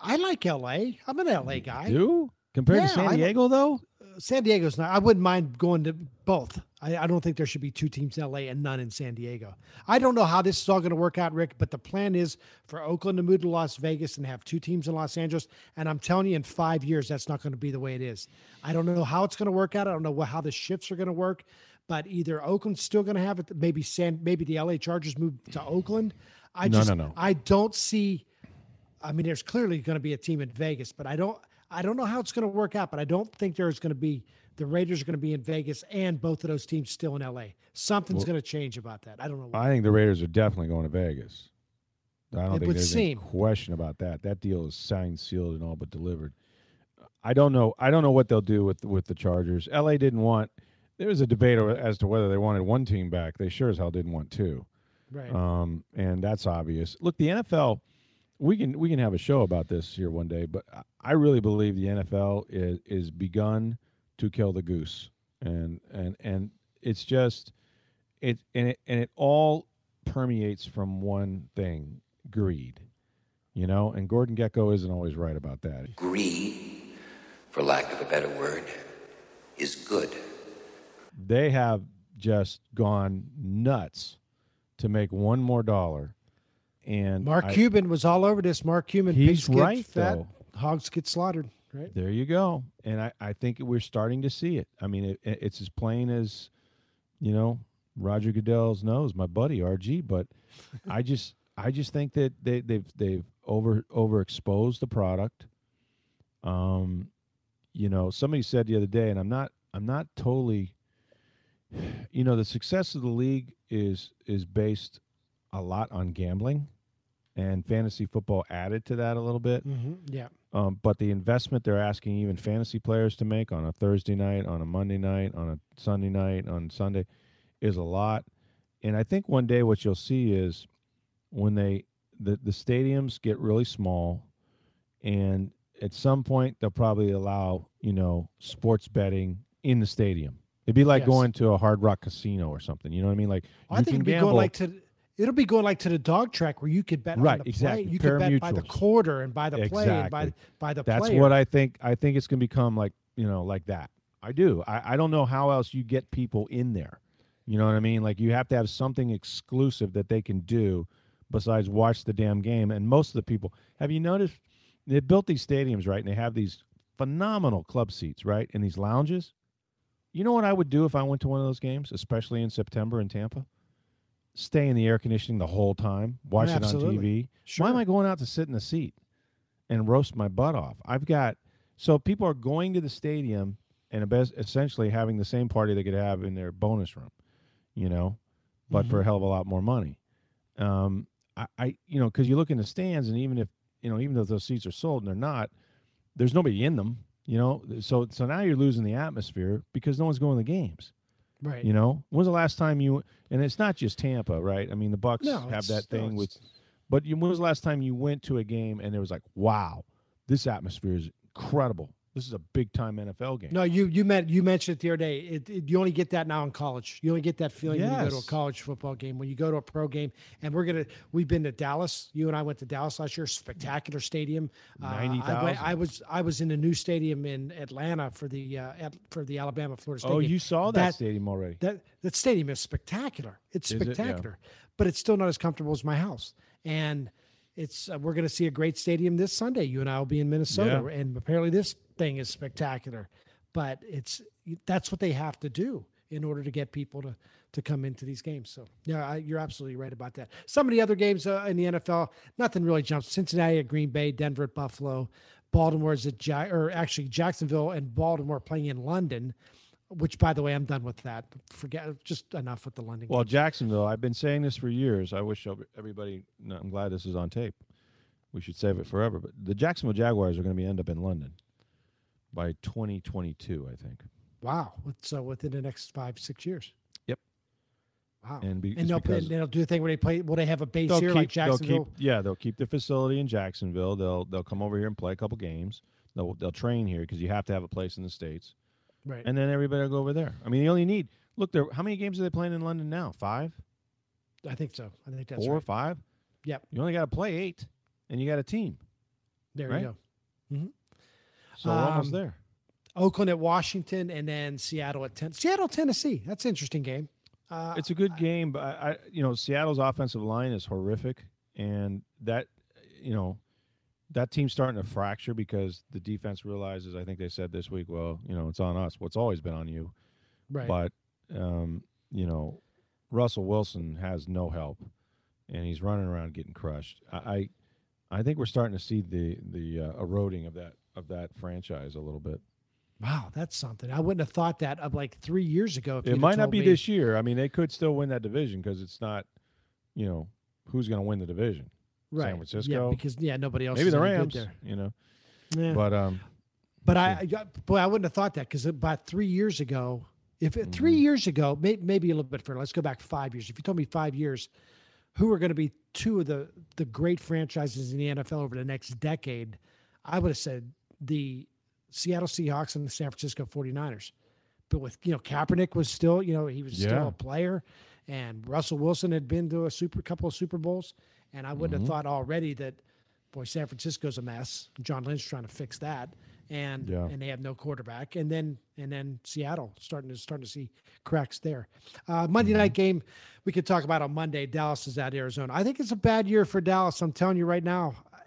I like LA. I'm an LA guy. Do compared yeah, to San Diego though? San Diego's not. I wouldn't mind going to both. I, I, don't think there should be two teams in LA and none in San Diego. I don't know how this is all going to work out, Rick, but the plan is for Oakland to move to Las Vegas and have two teams in Los Angeles. And I'm telling you, in five years, that's not going to be the way it is. I don't know how it's going to work out. I don't know how the shifts are going to work, but either Oakland's still going to have it. Maybe San, maybe the LA Chargers move to Oakland. I no, just, no, no. I don't see I mean, there's clearly going to be a team in Vegas, but I don't I don't know how it's going to work out. But I don't think there's going to be the Raiders are going to be in Vegas and both of those teams still in LA. Something's Well- going to change about that. I don't know. What. I think the Raiders are definitely going to Vegas. I don't It think there's seem. any question about that. That deal is signed, sealed, and all but delivered. I don't know. I don't know what they'll do with with the Chargers. LA didn't want. There was a debate as to whether they wanted one team back. They sure as hell didn't want two. right. um, and that's obvious. Look, the NFL, we can we can have a show about this here one day, but I- I really believe the NFL is is begun to kill the goose, and and and it's just it and it and it all permeates from one thing: greed. You know, and Gordon Gekko isn't always right about that. Greed, for lack of a better word, is good. They have just gone nuts to make one more dollar. And Mark I- Cuban was all over this. Mark Cuban, He's pigs right, fat, though. hogs get slaughtered. Right. There you go. And I, I think we're starting to see it. I mean, it, it- it's as plain as, you know, Roger Goodell's nose, my buddy RG. But I just, I just think that they, they've, they've over, overexposed the product. Um, you know, somebody said the other day, and I'm not, I'm not totally, you know, the success of the league is, is based a lot on gambling, and fantasy football added to that a little bit. hmm Yeah. Um, but the investment they're asking even fantasy players to make on a Thursday night, on a Monday night, on a Sunday night, on Sunday is a lot. And I think one day what you'll see is when they the, the stadiums get really small and at some point they'll probably allow, you know, sports betting in the stadium. It'd be like Yes. going to a hard rock casino or something. You know what I mean? Like I you think can it'll be gamble. going like to it'll be going like to the dog track where you could bet Right, on the exactly. play. You could bet by the quarter and by the play and by Exactly. by the That's player. what I think. I think it's going to become like you know like that. I do. I, I don't know how else you get people in there. You know what I mean? Like you have to have something exclusive that they can do besides watch the damn game. And most of the people have you noticed they built these stadiums right, and they have these phenomenal club seats right in these lounges. You know what I would do if I went to one of those games, especially in September in Tampa? Stay in the air conditioning the whole time, watch it on TV. Sure. Why am I going out to sit in the seat and roast my butt off? I've got so people are going to the stadium and essentially having the same party they could have in their bonus room, you know, but for a hell of a lot more money. Um, I, I you know, because you look in the stands and even if you know, even though those seats are sold and they're not, there's nobody in them, you know. So so now you're losing the atmosphere because no one's going to the games. Right. You know, when's the last time you? And it's not just Tampa, right? I mean, the Bucs No, have that no, thing with. But you, when was the last time you went to a game and there was like, wow, this atmosphere is incredible. This is a big time NFL game. No, you you meant you mentioned it the other day. It, it- you only get that now in college. You only get that feeling when you go to a college football game. When you go to a pro game, and we're gonna we've been to Dallas. You and I went to Dallas last year. Spectacular stadium. Uh, I, went- 90,000. I was I was in a new stadium in Atlanta for the uh, at, for the Alabama Florida State. oh, you saw that, stadium already. That that stadium is spectacular. It's Is it? Yeah. spectacular, but it's still not as comfortable as my house. And it's uh, we're going to see a great stadium this Sunday. You and I will be in Minnesota, and apparently this thing is spectacular. But it's that's what they have to do in order to get people to to come into these games. So yeah, I, you're absolutely right about that. Some of the other games uh, in the NFL, nothing really jumps. Cincinnati at Green Bay, Denver at Buffalo, Baltimore's at ja- or actually Jacksonville and Baltimore playing in London. Which, by the way, I'm done with that. Forget just enough with the London. Well, games. Jacksonville, I've been saying this for years. I wish everybody, no, I'm glad this is on tape. We should save it forever. But the Jacksonville Jaguars are going to be end up in London by 2022, I think. wow. So within the next five six years. Yep. Wow. And be- and they'll because- they'll do the thing where they play. Will they have a base They'll here keep, like they'll Jacksonville? keep, yeah, they'll keep the facility in Jacksonville. They'll they'll come over here and play a couple games. They'll they'll train here because you have to have a place in the states, right. and then everybody will go over there. I mean, you only need look there. How many games are they playing in London now? Five, I think so. I think that's four, right. five. Yep. You only got to play eight, and you got a team. There right? you go. Mm-hmm. So we're almost Um, there. Oakland at Washington, and then Seattle at ten. Seattle, Tennessee. That's an interesting game. Uh, It's a good game, but I, I, you know, Seattle's offensive line is horrific, and that, you know, that team's starting to fracture because the defense realizes. I think they said this week, well, you know, it's on us. What's always been on you, right. but um, you know, Russell Wilson has no help, and he's running around getting crushed. I, I, I think we're starting to see the the uh, eroding of that of that franchise a little bit. Wow, that's something. I wouldn't have thought that of like three years ago. If It might not be me. this year. I mean, they could still win that division because it's not, you know, who's going to win the division. right. San Francisco. Yeah, because yeah, nobody else. Maybe the Rams. there. You know, Yeah. but um, But I, I boy, I wouldn't have thought that because about three years ago, if it, three Mm-hmm. years ago, may, maybe a little bit further. Let's go back five years. If you told me five years, who are going to be two of the the great franchises in the NFL over the next decade, I would have said the Seattle Seahawks and the San Francisco 49ers. But with you know Kaepernick was still you know he was Yeah. still a player, and Russell Wilson had been to a super couple of Super Bowls, and I wouldn't have thought already that boy San Francisco's a mess. John Lynch trying to fix that, and Yeah. and they have no quarterback, and then and then Seattle starting to starting to see cracks there. Uh, Monday night game we could talk about on Monday. Dallas is at Arizona. I think it's a bad year for Dallas. I'm telling you right now, Uh,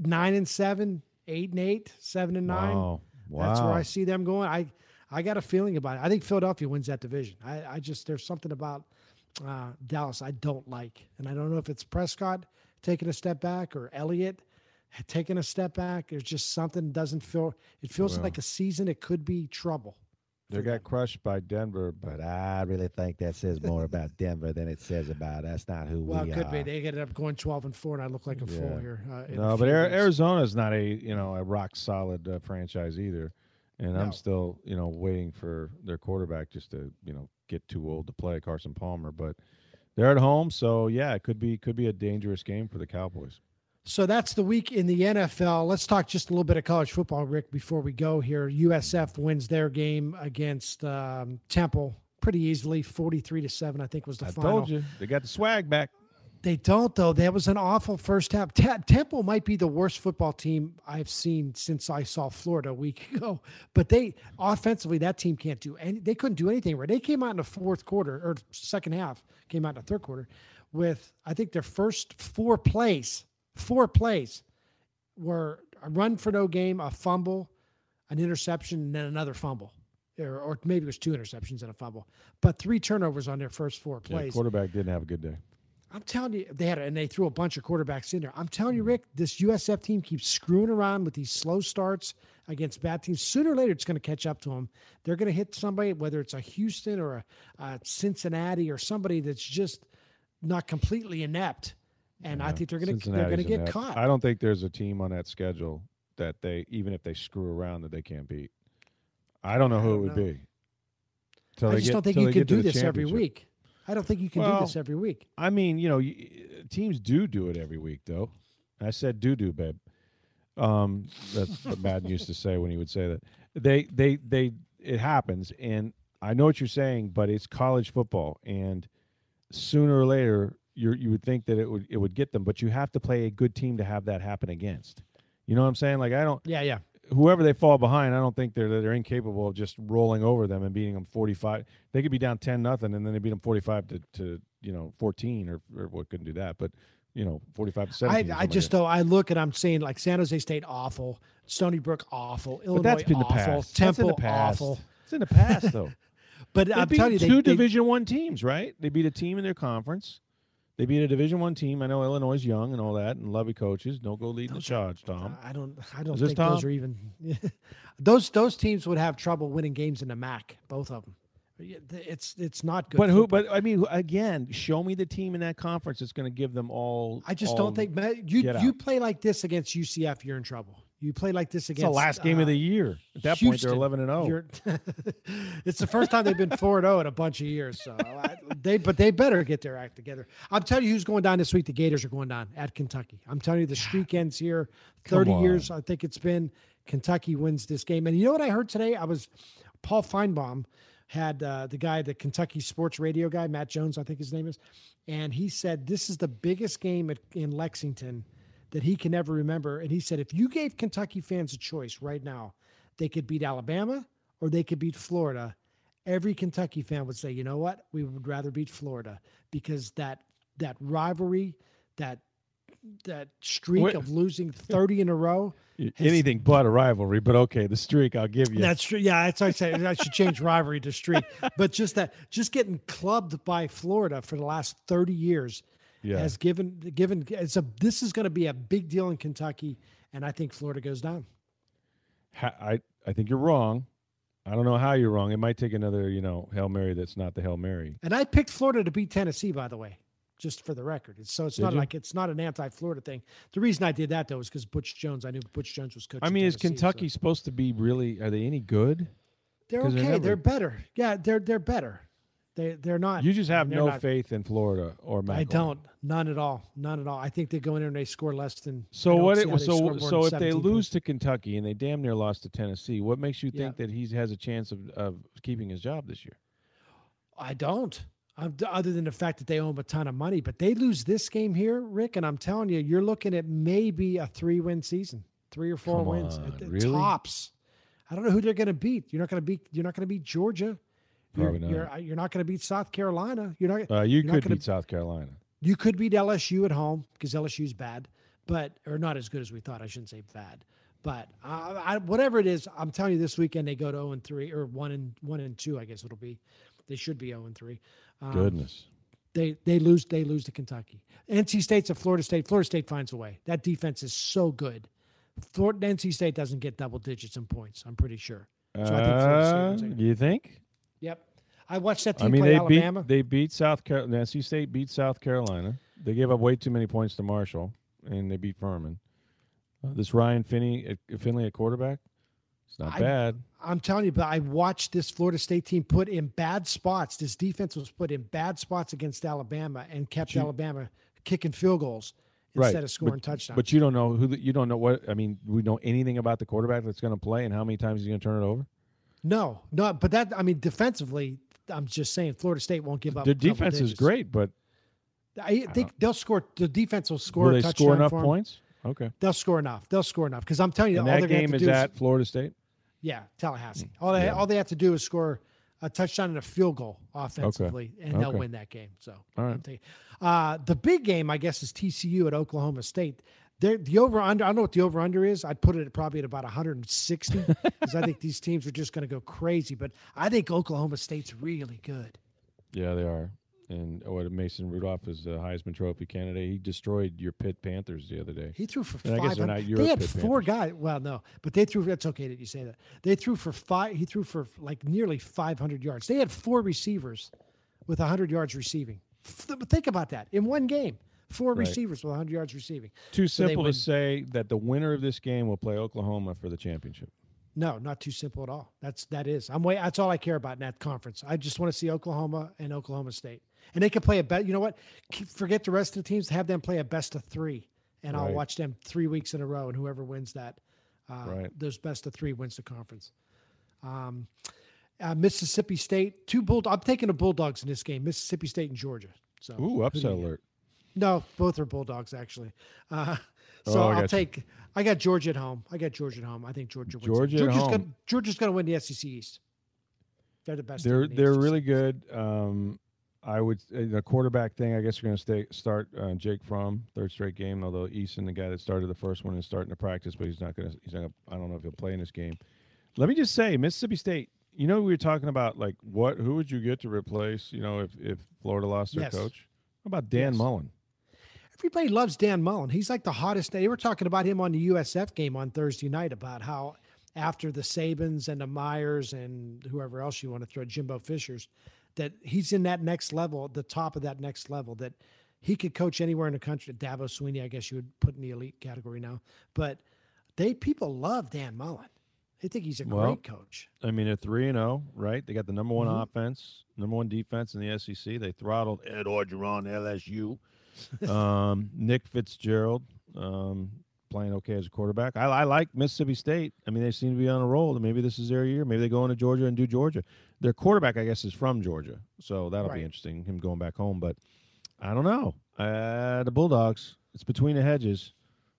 nine and seven, eight and eight, seven and nine. wow, wow. That's where I see them going. I I got a feeling about it. I think Philadelphia wins that division. I, I just there's something about uh, Dallas I don't like, and I don't know if it's Prescott taking a step back or Elliott taking a step back. There's just something doesn't feel. It feels Well. like a season. It could be trouble. They got crushed by Denver, but I really think that says more about Denver than it says about that's not who Well, we are. Well, it could be. They ended up going 12 and four, and I look like a fool here. Uh, no, but few Ari- weeks. Arizona's not a you know a rock solid uh, franchise either, and No. I'm still you know waiting for their quarterback just to you know get too old to play Carson Palmer, but they're at home, so yeah, it could be could be a dangerous game for the Cowboys. So that's the week in the NFL. Let's talk just a little bit of college football, Rick, before we go here. USF wins their game against um, Temple pretty easily, 43 to 7, I think was the I final. told you they got the swag back. They don't, though. That was an awful first half. Te- Temple might be the worst football team I've seen since I saw Florida a week ago. But they, offensively, that team can't do any. They couldn't do anything right. They came out in the fourth quarter or second half, came out in the third quarter with, I think, their first four plays, four plays were a run for no game, a fumble, an interception, and then another fumble. Or, or maybe it was two interceptions and a fumble, but three turnovers on their first four Yeah, plays. quarterback didn't have a good day. I'm telling you, they had and they threw a bunch of quarterbacks in there. I'm telling you, mm. Rick, this USF team keeps screwing around with these slow starts against bad teams. Sooner or later, it's going to catch up to them. They're going to hit somebody, whether it's a Houston or a, a Cincinnati or somebody that's just not completely inept. And I think they're going to they're going to get caught. I don't think there's a team on that schedule that they even if they screw around that they can't beat. I don't know who it don't would know. be. Till I just get- don't think you can do this every week. I don't think you can do this every week. I mean, you know, teams do do it every week, though. I said do do, babe. Um, that's what Madden used to say when he would say that. They, they, they. It happens, and I know what you're saying, but it's college football, and sooner or later, you you would think that it would it would get them, but you have to play a good team to have that happen against. You know what I'm saying? Like I don't. Yeah, yeah. Whoever they fall behind, I don't think they're they're incapable of just rolling over them and beating them 45. They could be down 10 nothing, and then they beat them 45 to, to you know 14 or or what couldn't do that, but you know 45 to 17. I, I just though I look and I'm saying like San Jose State awful, Stony Brook awful. Illinois But that's been the awful, past. That's Temple the past. awful. It's in the past though. But They I'm beat telling you, two they- Division One teams, right? They beat a team in their conference. They beat a Division One team. I know Illinois is young and all that, and lovey coaches. Don't go leading the charge, Tom. I don't. I don't think those are even. those those teams would have trouble winning games in the MAC. Both of them. It's it's not good. But who? football. But I mean, again, show me the team in that conference that's going to give them all. I just all- don't think you you out. play like this against UCF, you're in trouble. You play like this It's against the last game uh, of the year. At that point, they're eleven and oh. zero. it's the first time they've been four and zero in a bunch of years. So I, they, but they better get their act together. I'm telling you, who's going down this week? The Gators are going down at Kentucky. I'm telling you, the streak ends here. Thirty years, I think it's been. Kentucky wins this game, and you know what I heard today? I was Paul Finebaum had uh, the guy, the Kentucky sports radio guy, Matt Jones, I think his name is, and he said this is the biggest game at, in Lexington that he can ever remember. And he said if you gave Kentucky fans a choice right now, they could beat Alabama or they could beat Florida. Every Kentucky fan would say, you know what, we would rather beat Florida because that that rivalry, that that streak Wait. of losing 30 in a row. has- Anything but a rivalry, but okay, the streak I'll give you. That's true. Yeah, that's what I say. I should change rivalry to streak. But just that, just getting clubbed by Florida for the last thirty years Yeah. has given given. It's a. This is going to be a big deal in Kentucky, and I think Florida goes down. Ha- I I think you're wrong, I don't know how you're wrong. It might take another, you know, hail mary that's not the hail mary. And I picked Florida to beat Tennessee, by the way, just for the record. It's, so it's Did not you? like it's not an anti-Florida thing. The reason I did that though is because Butch Jones. I knew Butch Jones was coaching. I mean, is Tennessee, so- Kentucky supposed to be really? Are they any good? They're okay. they're They're, better. Yeah, they're they're better. They they're not. You just have no not- faith in Florida or. I don't. None at all. None at all. I think they go in there and they score less than. So what? It, so so if they 17 lose points. to Kentucky and they damn near lost to Tennessee, what makes you Yeah. think that he has a chance of, of keeping his job this year? I don't. I'm, other than the fact that they owe him a ton of money, but they lose this game here, Rick, and I'm telling you, you're looking at maybe a three-win season, three or four Come wins on, at the really? tops. I don't know who they're going to beat. You're not going to beat. You're not going to beat Georgia. You're, not. You're, you're not going to beat South Carolina. You're not. Uh, you you're not could gonna- beat South Carolina. You could beat LSU at home because LSU's bad, but or not as good as we thought. I shouldn't say bad, but uh, I, whatever it is, I'm telling you, this weekend they go to 0 and three or one and one and two. I guess it'll be. They should be 0 and three. Um, Goodness. They they lose they lose to Kentucky. NC State's a Florida State. Florida State finds a way. That defense is so good. Florida, NC State doesn't get double digits in points. I'm pretty sure. So I think Uh, you think? I watched that team I mean, play they Alabama. beat they beat South Carolina. NC State beat South Carolina. They gave up way too many points to Marshall, and they beat Furman. Uh, this Ryan Finney at, Finley at quarterback, it's not I- bad. I'm telling you, but I watched this Florida State team put in bad spots. This defense was put in bad spots against Alabama and kept You- Alabama kicking field goals Right, instead of scoring but, touchdowns. But you don't know who the, you don't know what I mean. We know anything about the quarterback that's going to play and how many times he's going to turn it over. no, no, but that I mean, defensively, I'm just saying Florida State won't give up. Their defense is great, but I think they'll score. The defense will score. will a they touchdown score enough points? Okay. They'll score enough. They'll score enough because I'm telling you, And all that game is at Florida State. Yeah, Tallahassee. All they Hmm. Yeah. all they have to do is score a touchdown and a field goal offensively, and they'll Okay. win that game. So, All right. Uh, the big game, I guess, is TCU at Oklahoma State. They're, the over under, I don't know what the over under is. I'd put it probably at about 160 because I think these teams are just going to go crazy. But I think Oklahoma State's really good. Yeah, they are. And what Mason Rudolph is the Heisman Trophy candidate. He destroyed your Pitt Panthers the other day. He threw for And I guess they're not your They had Pitt four Panthers. guys. Well, no, but they threw. That's okay that you say that. They threw for five. He threw for like nearly 500 yards. They had four receivers with 100 yards receiving. Think about that in one game. Four Right. receivers with 100 yards receiving. Too So simple to say that the winner of this game will play Oklahoma for the championship. No, not too simple at all. That's that is. I'm way. That's all I care about in that conference. I just want to see Oklahoma and Oklahoma State, and they can play a bet. You know what? Keep- Forget the rest of the teams. Have them play a best of three, and I'll watch them three weeks in a row. And whoever wins that, uh, Right. those best of three wins the conference. Um, uh, Mississippi State, two bull. I'm taking the Bulldogs in this game. Mississippi State and Georgia. So Ooh, upset alert. No, both are Bulldogs actually. Uh, Oh, so I I'll you. take. I got Georgia at home. I got Georgia at home. I think Georgia wins. Georgia at Georgia's home. Gonna, Georgia's going to win the SEC East. They're the best. They're the they're SEC. really good. Um, I would uh, the quarterback thing. I guess we're going to stay start uh, Jake Fromm third straight game. Although Eason, the guy that started the first one, is starting to practice, but he's not going to. He's not. Gonna, I don't know if he'll play in this game. Let me just say, Mississippi State. You know, we were talking about like what who would you get to replace? You know, if if Florida lost their Yes. coach, how about Dan Yes. Mullen? Everybody loves Dan Mullen. He's like the hottest. They were talking about him on the USF game on Thursday night about how after the Sabans and the Meyers and whoever else you want to throw, Jimbo Fishers, that he's in that next level, the top of that next level, that he could coach anywhere in the country. Dabo Swinney, I guess you would put in the elite category now. But they people love Dan Mullen. They think he's a Well, great coach. I mean, they're three and zero, right? They got the number one Mhm. offense, number one defense in the SEC. They throttled Ed Orgeron, LSU. um, Nick Fitzgerald um, playing okay as a quarterback. I, I like Mississippi State. I mean, they seem to be on a roll. Maybe this is their year. Maybe they go into Georgia and do Georgia. Their quarterback, I guess, is from Georgia, so that'll Right. be interesting. Him going back home, but I don't know. Uh, the Bulldogs. It's between the hedges.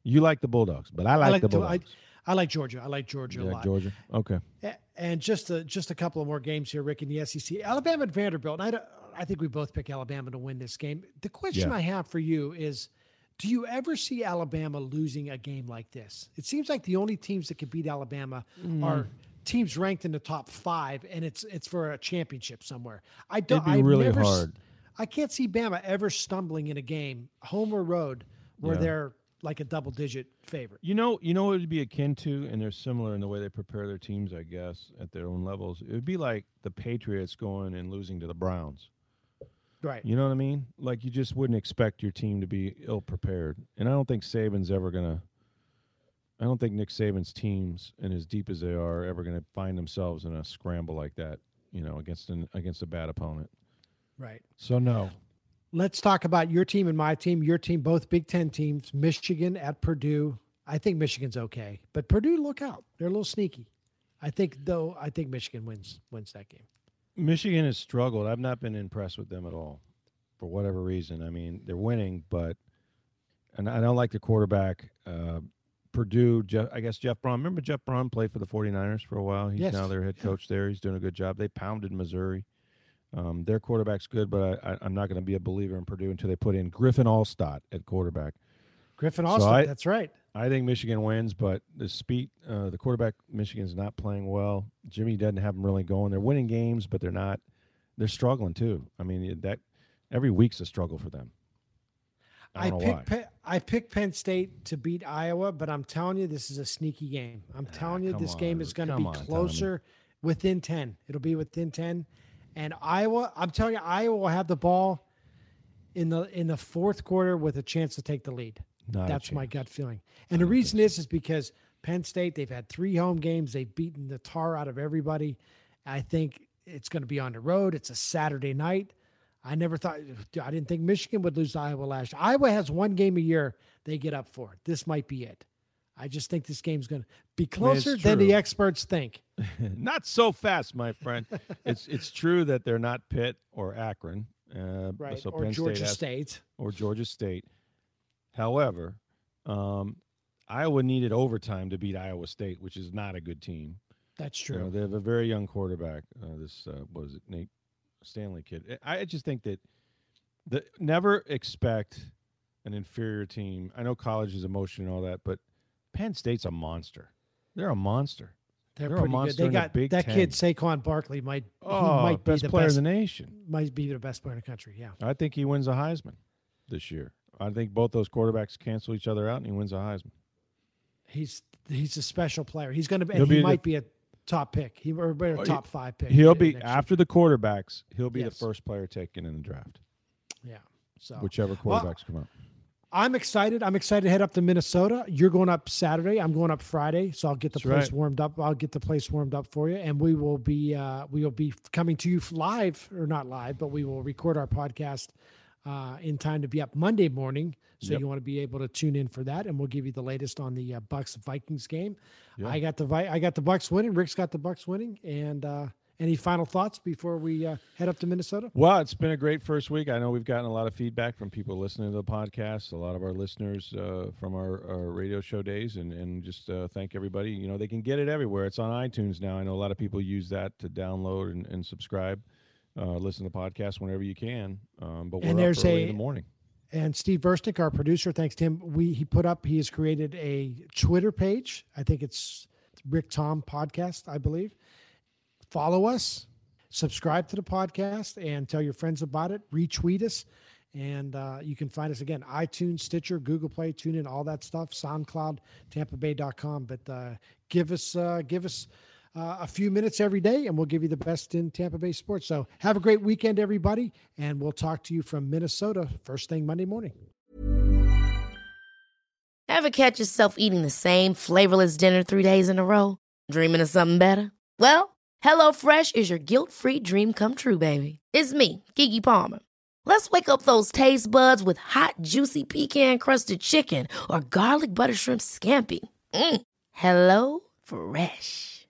You like the Bulldogs, but I like, the to- Bulldogs. I, I like Georgia. I like Georgia a yeah, lot. Georgia. Okay. And just a, just a couple of more games here, Rick, in the SEC. Alabama and Vanderbilt. And I, don't- I think we both pick Alabama to win this game. The question Yeah. I have for you is do you ever see Alabama losing a game like this? It seems like the only teams that can beat Alabama Mm. are teams ranked in the top five, and it's it's for a championship somewhere. I don't. It'd be I've really never hard. I can't see Bama ever stumbling in a game, home or road, where Yeah. they're like a double digit favorite. You know, you know what it would be akin to, and they're similar in the way they prepare their teams, I guess, at their own levels. It would be like the Patriots going and losing to the Browns. Right. You know what I mean? Like you just wouldn't expect your team to be ill prepared. And I don't think Saban's ever gonna I don't think Nick Saban's teams, and as deep as they are, are ever gonna find themselves in a scramble like that, you know, against an against a bad opponent. Right. So no. Let's talk about your team and my team. Your team, both Big Ten teams, Michigan at Purdue. I think Michigan's okay, but Purdue, look out. They're a little sneaky. I think though, I think Michigan wins wins that game. Michigan has struggled. I've not been impressed with them at all, for whatever reason. I mean, they're winning, but and I don't like the quarterback. Uh, Purdue, Jeff, I guess Jeff Brohm. Remember Jeff Brohm played for the 49ers for a while. He's Yes. now their head coach there. He's doing a good job. They pounded Missouri. Um, their quarterback's good, but I, I, I'm not going to be a believer in Purdue until they put in Griffin Alstott at quarterback. Griffin So I- that's right. I think Michigan wins, but the speed, uh, the quarterback Michigan's not playing well. Jimmy doesn't have them really going. They're winning games, but they're not. They're struggling too. I mean, that every week's a struggle for them. I why. picked Penn, I picked Penn State to beat Iowa, but I'm telling you, this is a sneaky game. I'm telling you, Ah, this game is going to be on, closer, within ten. It'll be within ten, and Iowa. I'm telling you, Iowa will have the ball in the in the fourth quarter with a chance to take the lead. Not That's my gut feeling. And the reason is is because Penn State they've had three home games. They've beaten the tar out of everybody. I think it's going to be on the road. It's a Saturday night. I never thought I didn't think Michigan would lose to Iowa last year. Iowa has one game a year they get up for. This might be it. I just think this game's going to be closer than the experts think. not so fast, my friend. it's it's true that they're not Pitt or Akron, uh, Right. So or Penn Georgia State has- State. or Georgia State. However, um, Iowa needed overtime to beat Iowa State, which is not a good team. That's You know, true. they have a very young quarterback. Uh, this uh, what is it, Nate Stanley kid. I just think that the never expect an inferior team. I know college is emotion and all that, but Penn State's a monster. They're a monster. They're, they're a pretty good. They the got Big that Ten. kid Saquon Barkley might Oh, might be best the player best in the nation. might be the best player in the country. Yeah. I think he wins a Heisman this year. I think both those quarterbacks cancel each other out, and he wins a Heisman. He's he's a special player. He's going to be. He the- might be a top pick. He or a Oh, top five pick. He'll be next year. after the quarterbacks. He'll be Yes. the first player taken in the draft, Yeah. So whichever Well, quarterbacks come up. I'm excited. I'm excited to head up to Minnesota. You're going up Saturday. I'm going up Friday, so I'll get the That's place right. warmed up. I'll get the place warmed up for you, and we will be uh, we will be coming to you live or not live, but we will record our podcast uh, in time to be up Monday morning. So Yep. you want to be able to tune in for that, and we'll give you the latest on the uh, Bucs Vikings game. Yeah. I got the Vi- I got the Bucs winning. Rick's got the Bucs winning, and uh, any final thoughts before we uh, head up to Minnesota? Well, it's been a great first week. I know we've gotten a lot of feedback from people listening to the podcast, a lot of our listeners uh, from our, our radio show days, and, and just uh, thank everybody. You know, they can get it everywhere. It's on iTunes now. I know a lot of people use that to download and, and subscribe, uh, listen to the podcast whenever you can. Um, but we're And up there's early a- in the morning. And Steve Versnick, our producer, thanks to him, we he put up he has created a Twitter page. I think it's Rick Tom Podcast, I believe. Follow us, subscribe to the podcast, and tell your friends about it. Retweet us, and uh, you can find us again iTunes, Stitcher, Google Play, TuneIn, all that stuff. SoundCloud, TampaBay.com. But uh, give us uh, give us uh, a few minutes every day, and we'll give you the best in Tampa Bay sports. So have a great weekend, everybody, and we'll talk to you from Minnesota first thing Monday morning. Ever catch yourself eating the same flavorless dinner three days in a row? Dreaming of something better? Well, HelloFresh is your guilt-free dream come true, baby. It's me, Keke Palmer. Let's wake up those taste buds with hot, juicy pecan-crusted chicken or garlic butter shrimp scampi. Mm. Hello Fresh.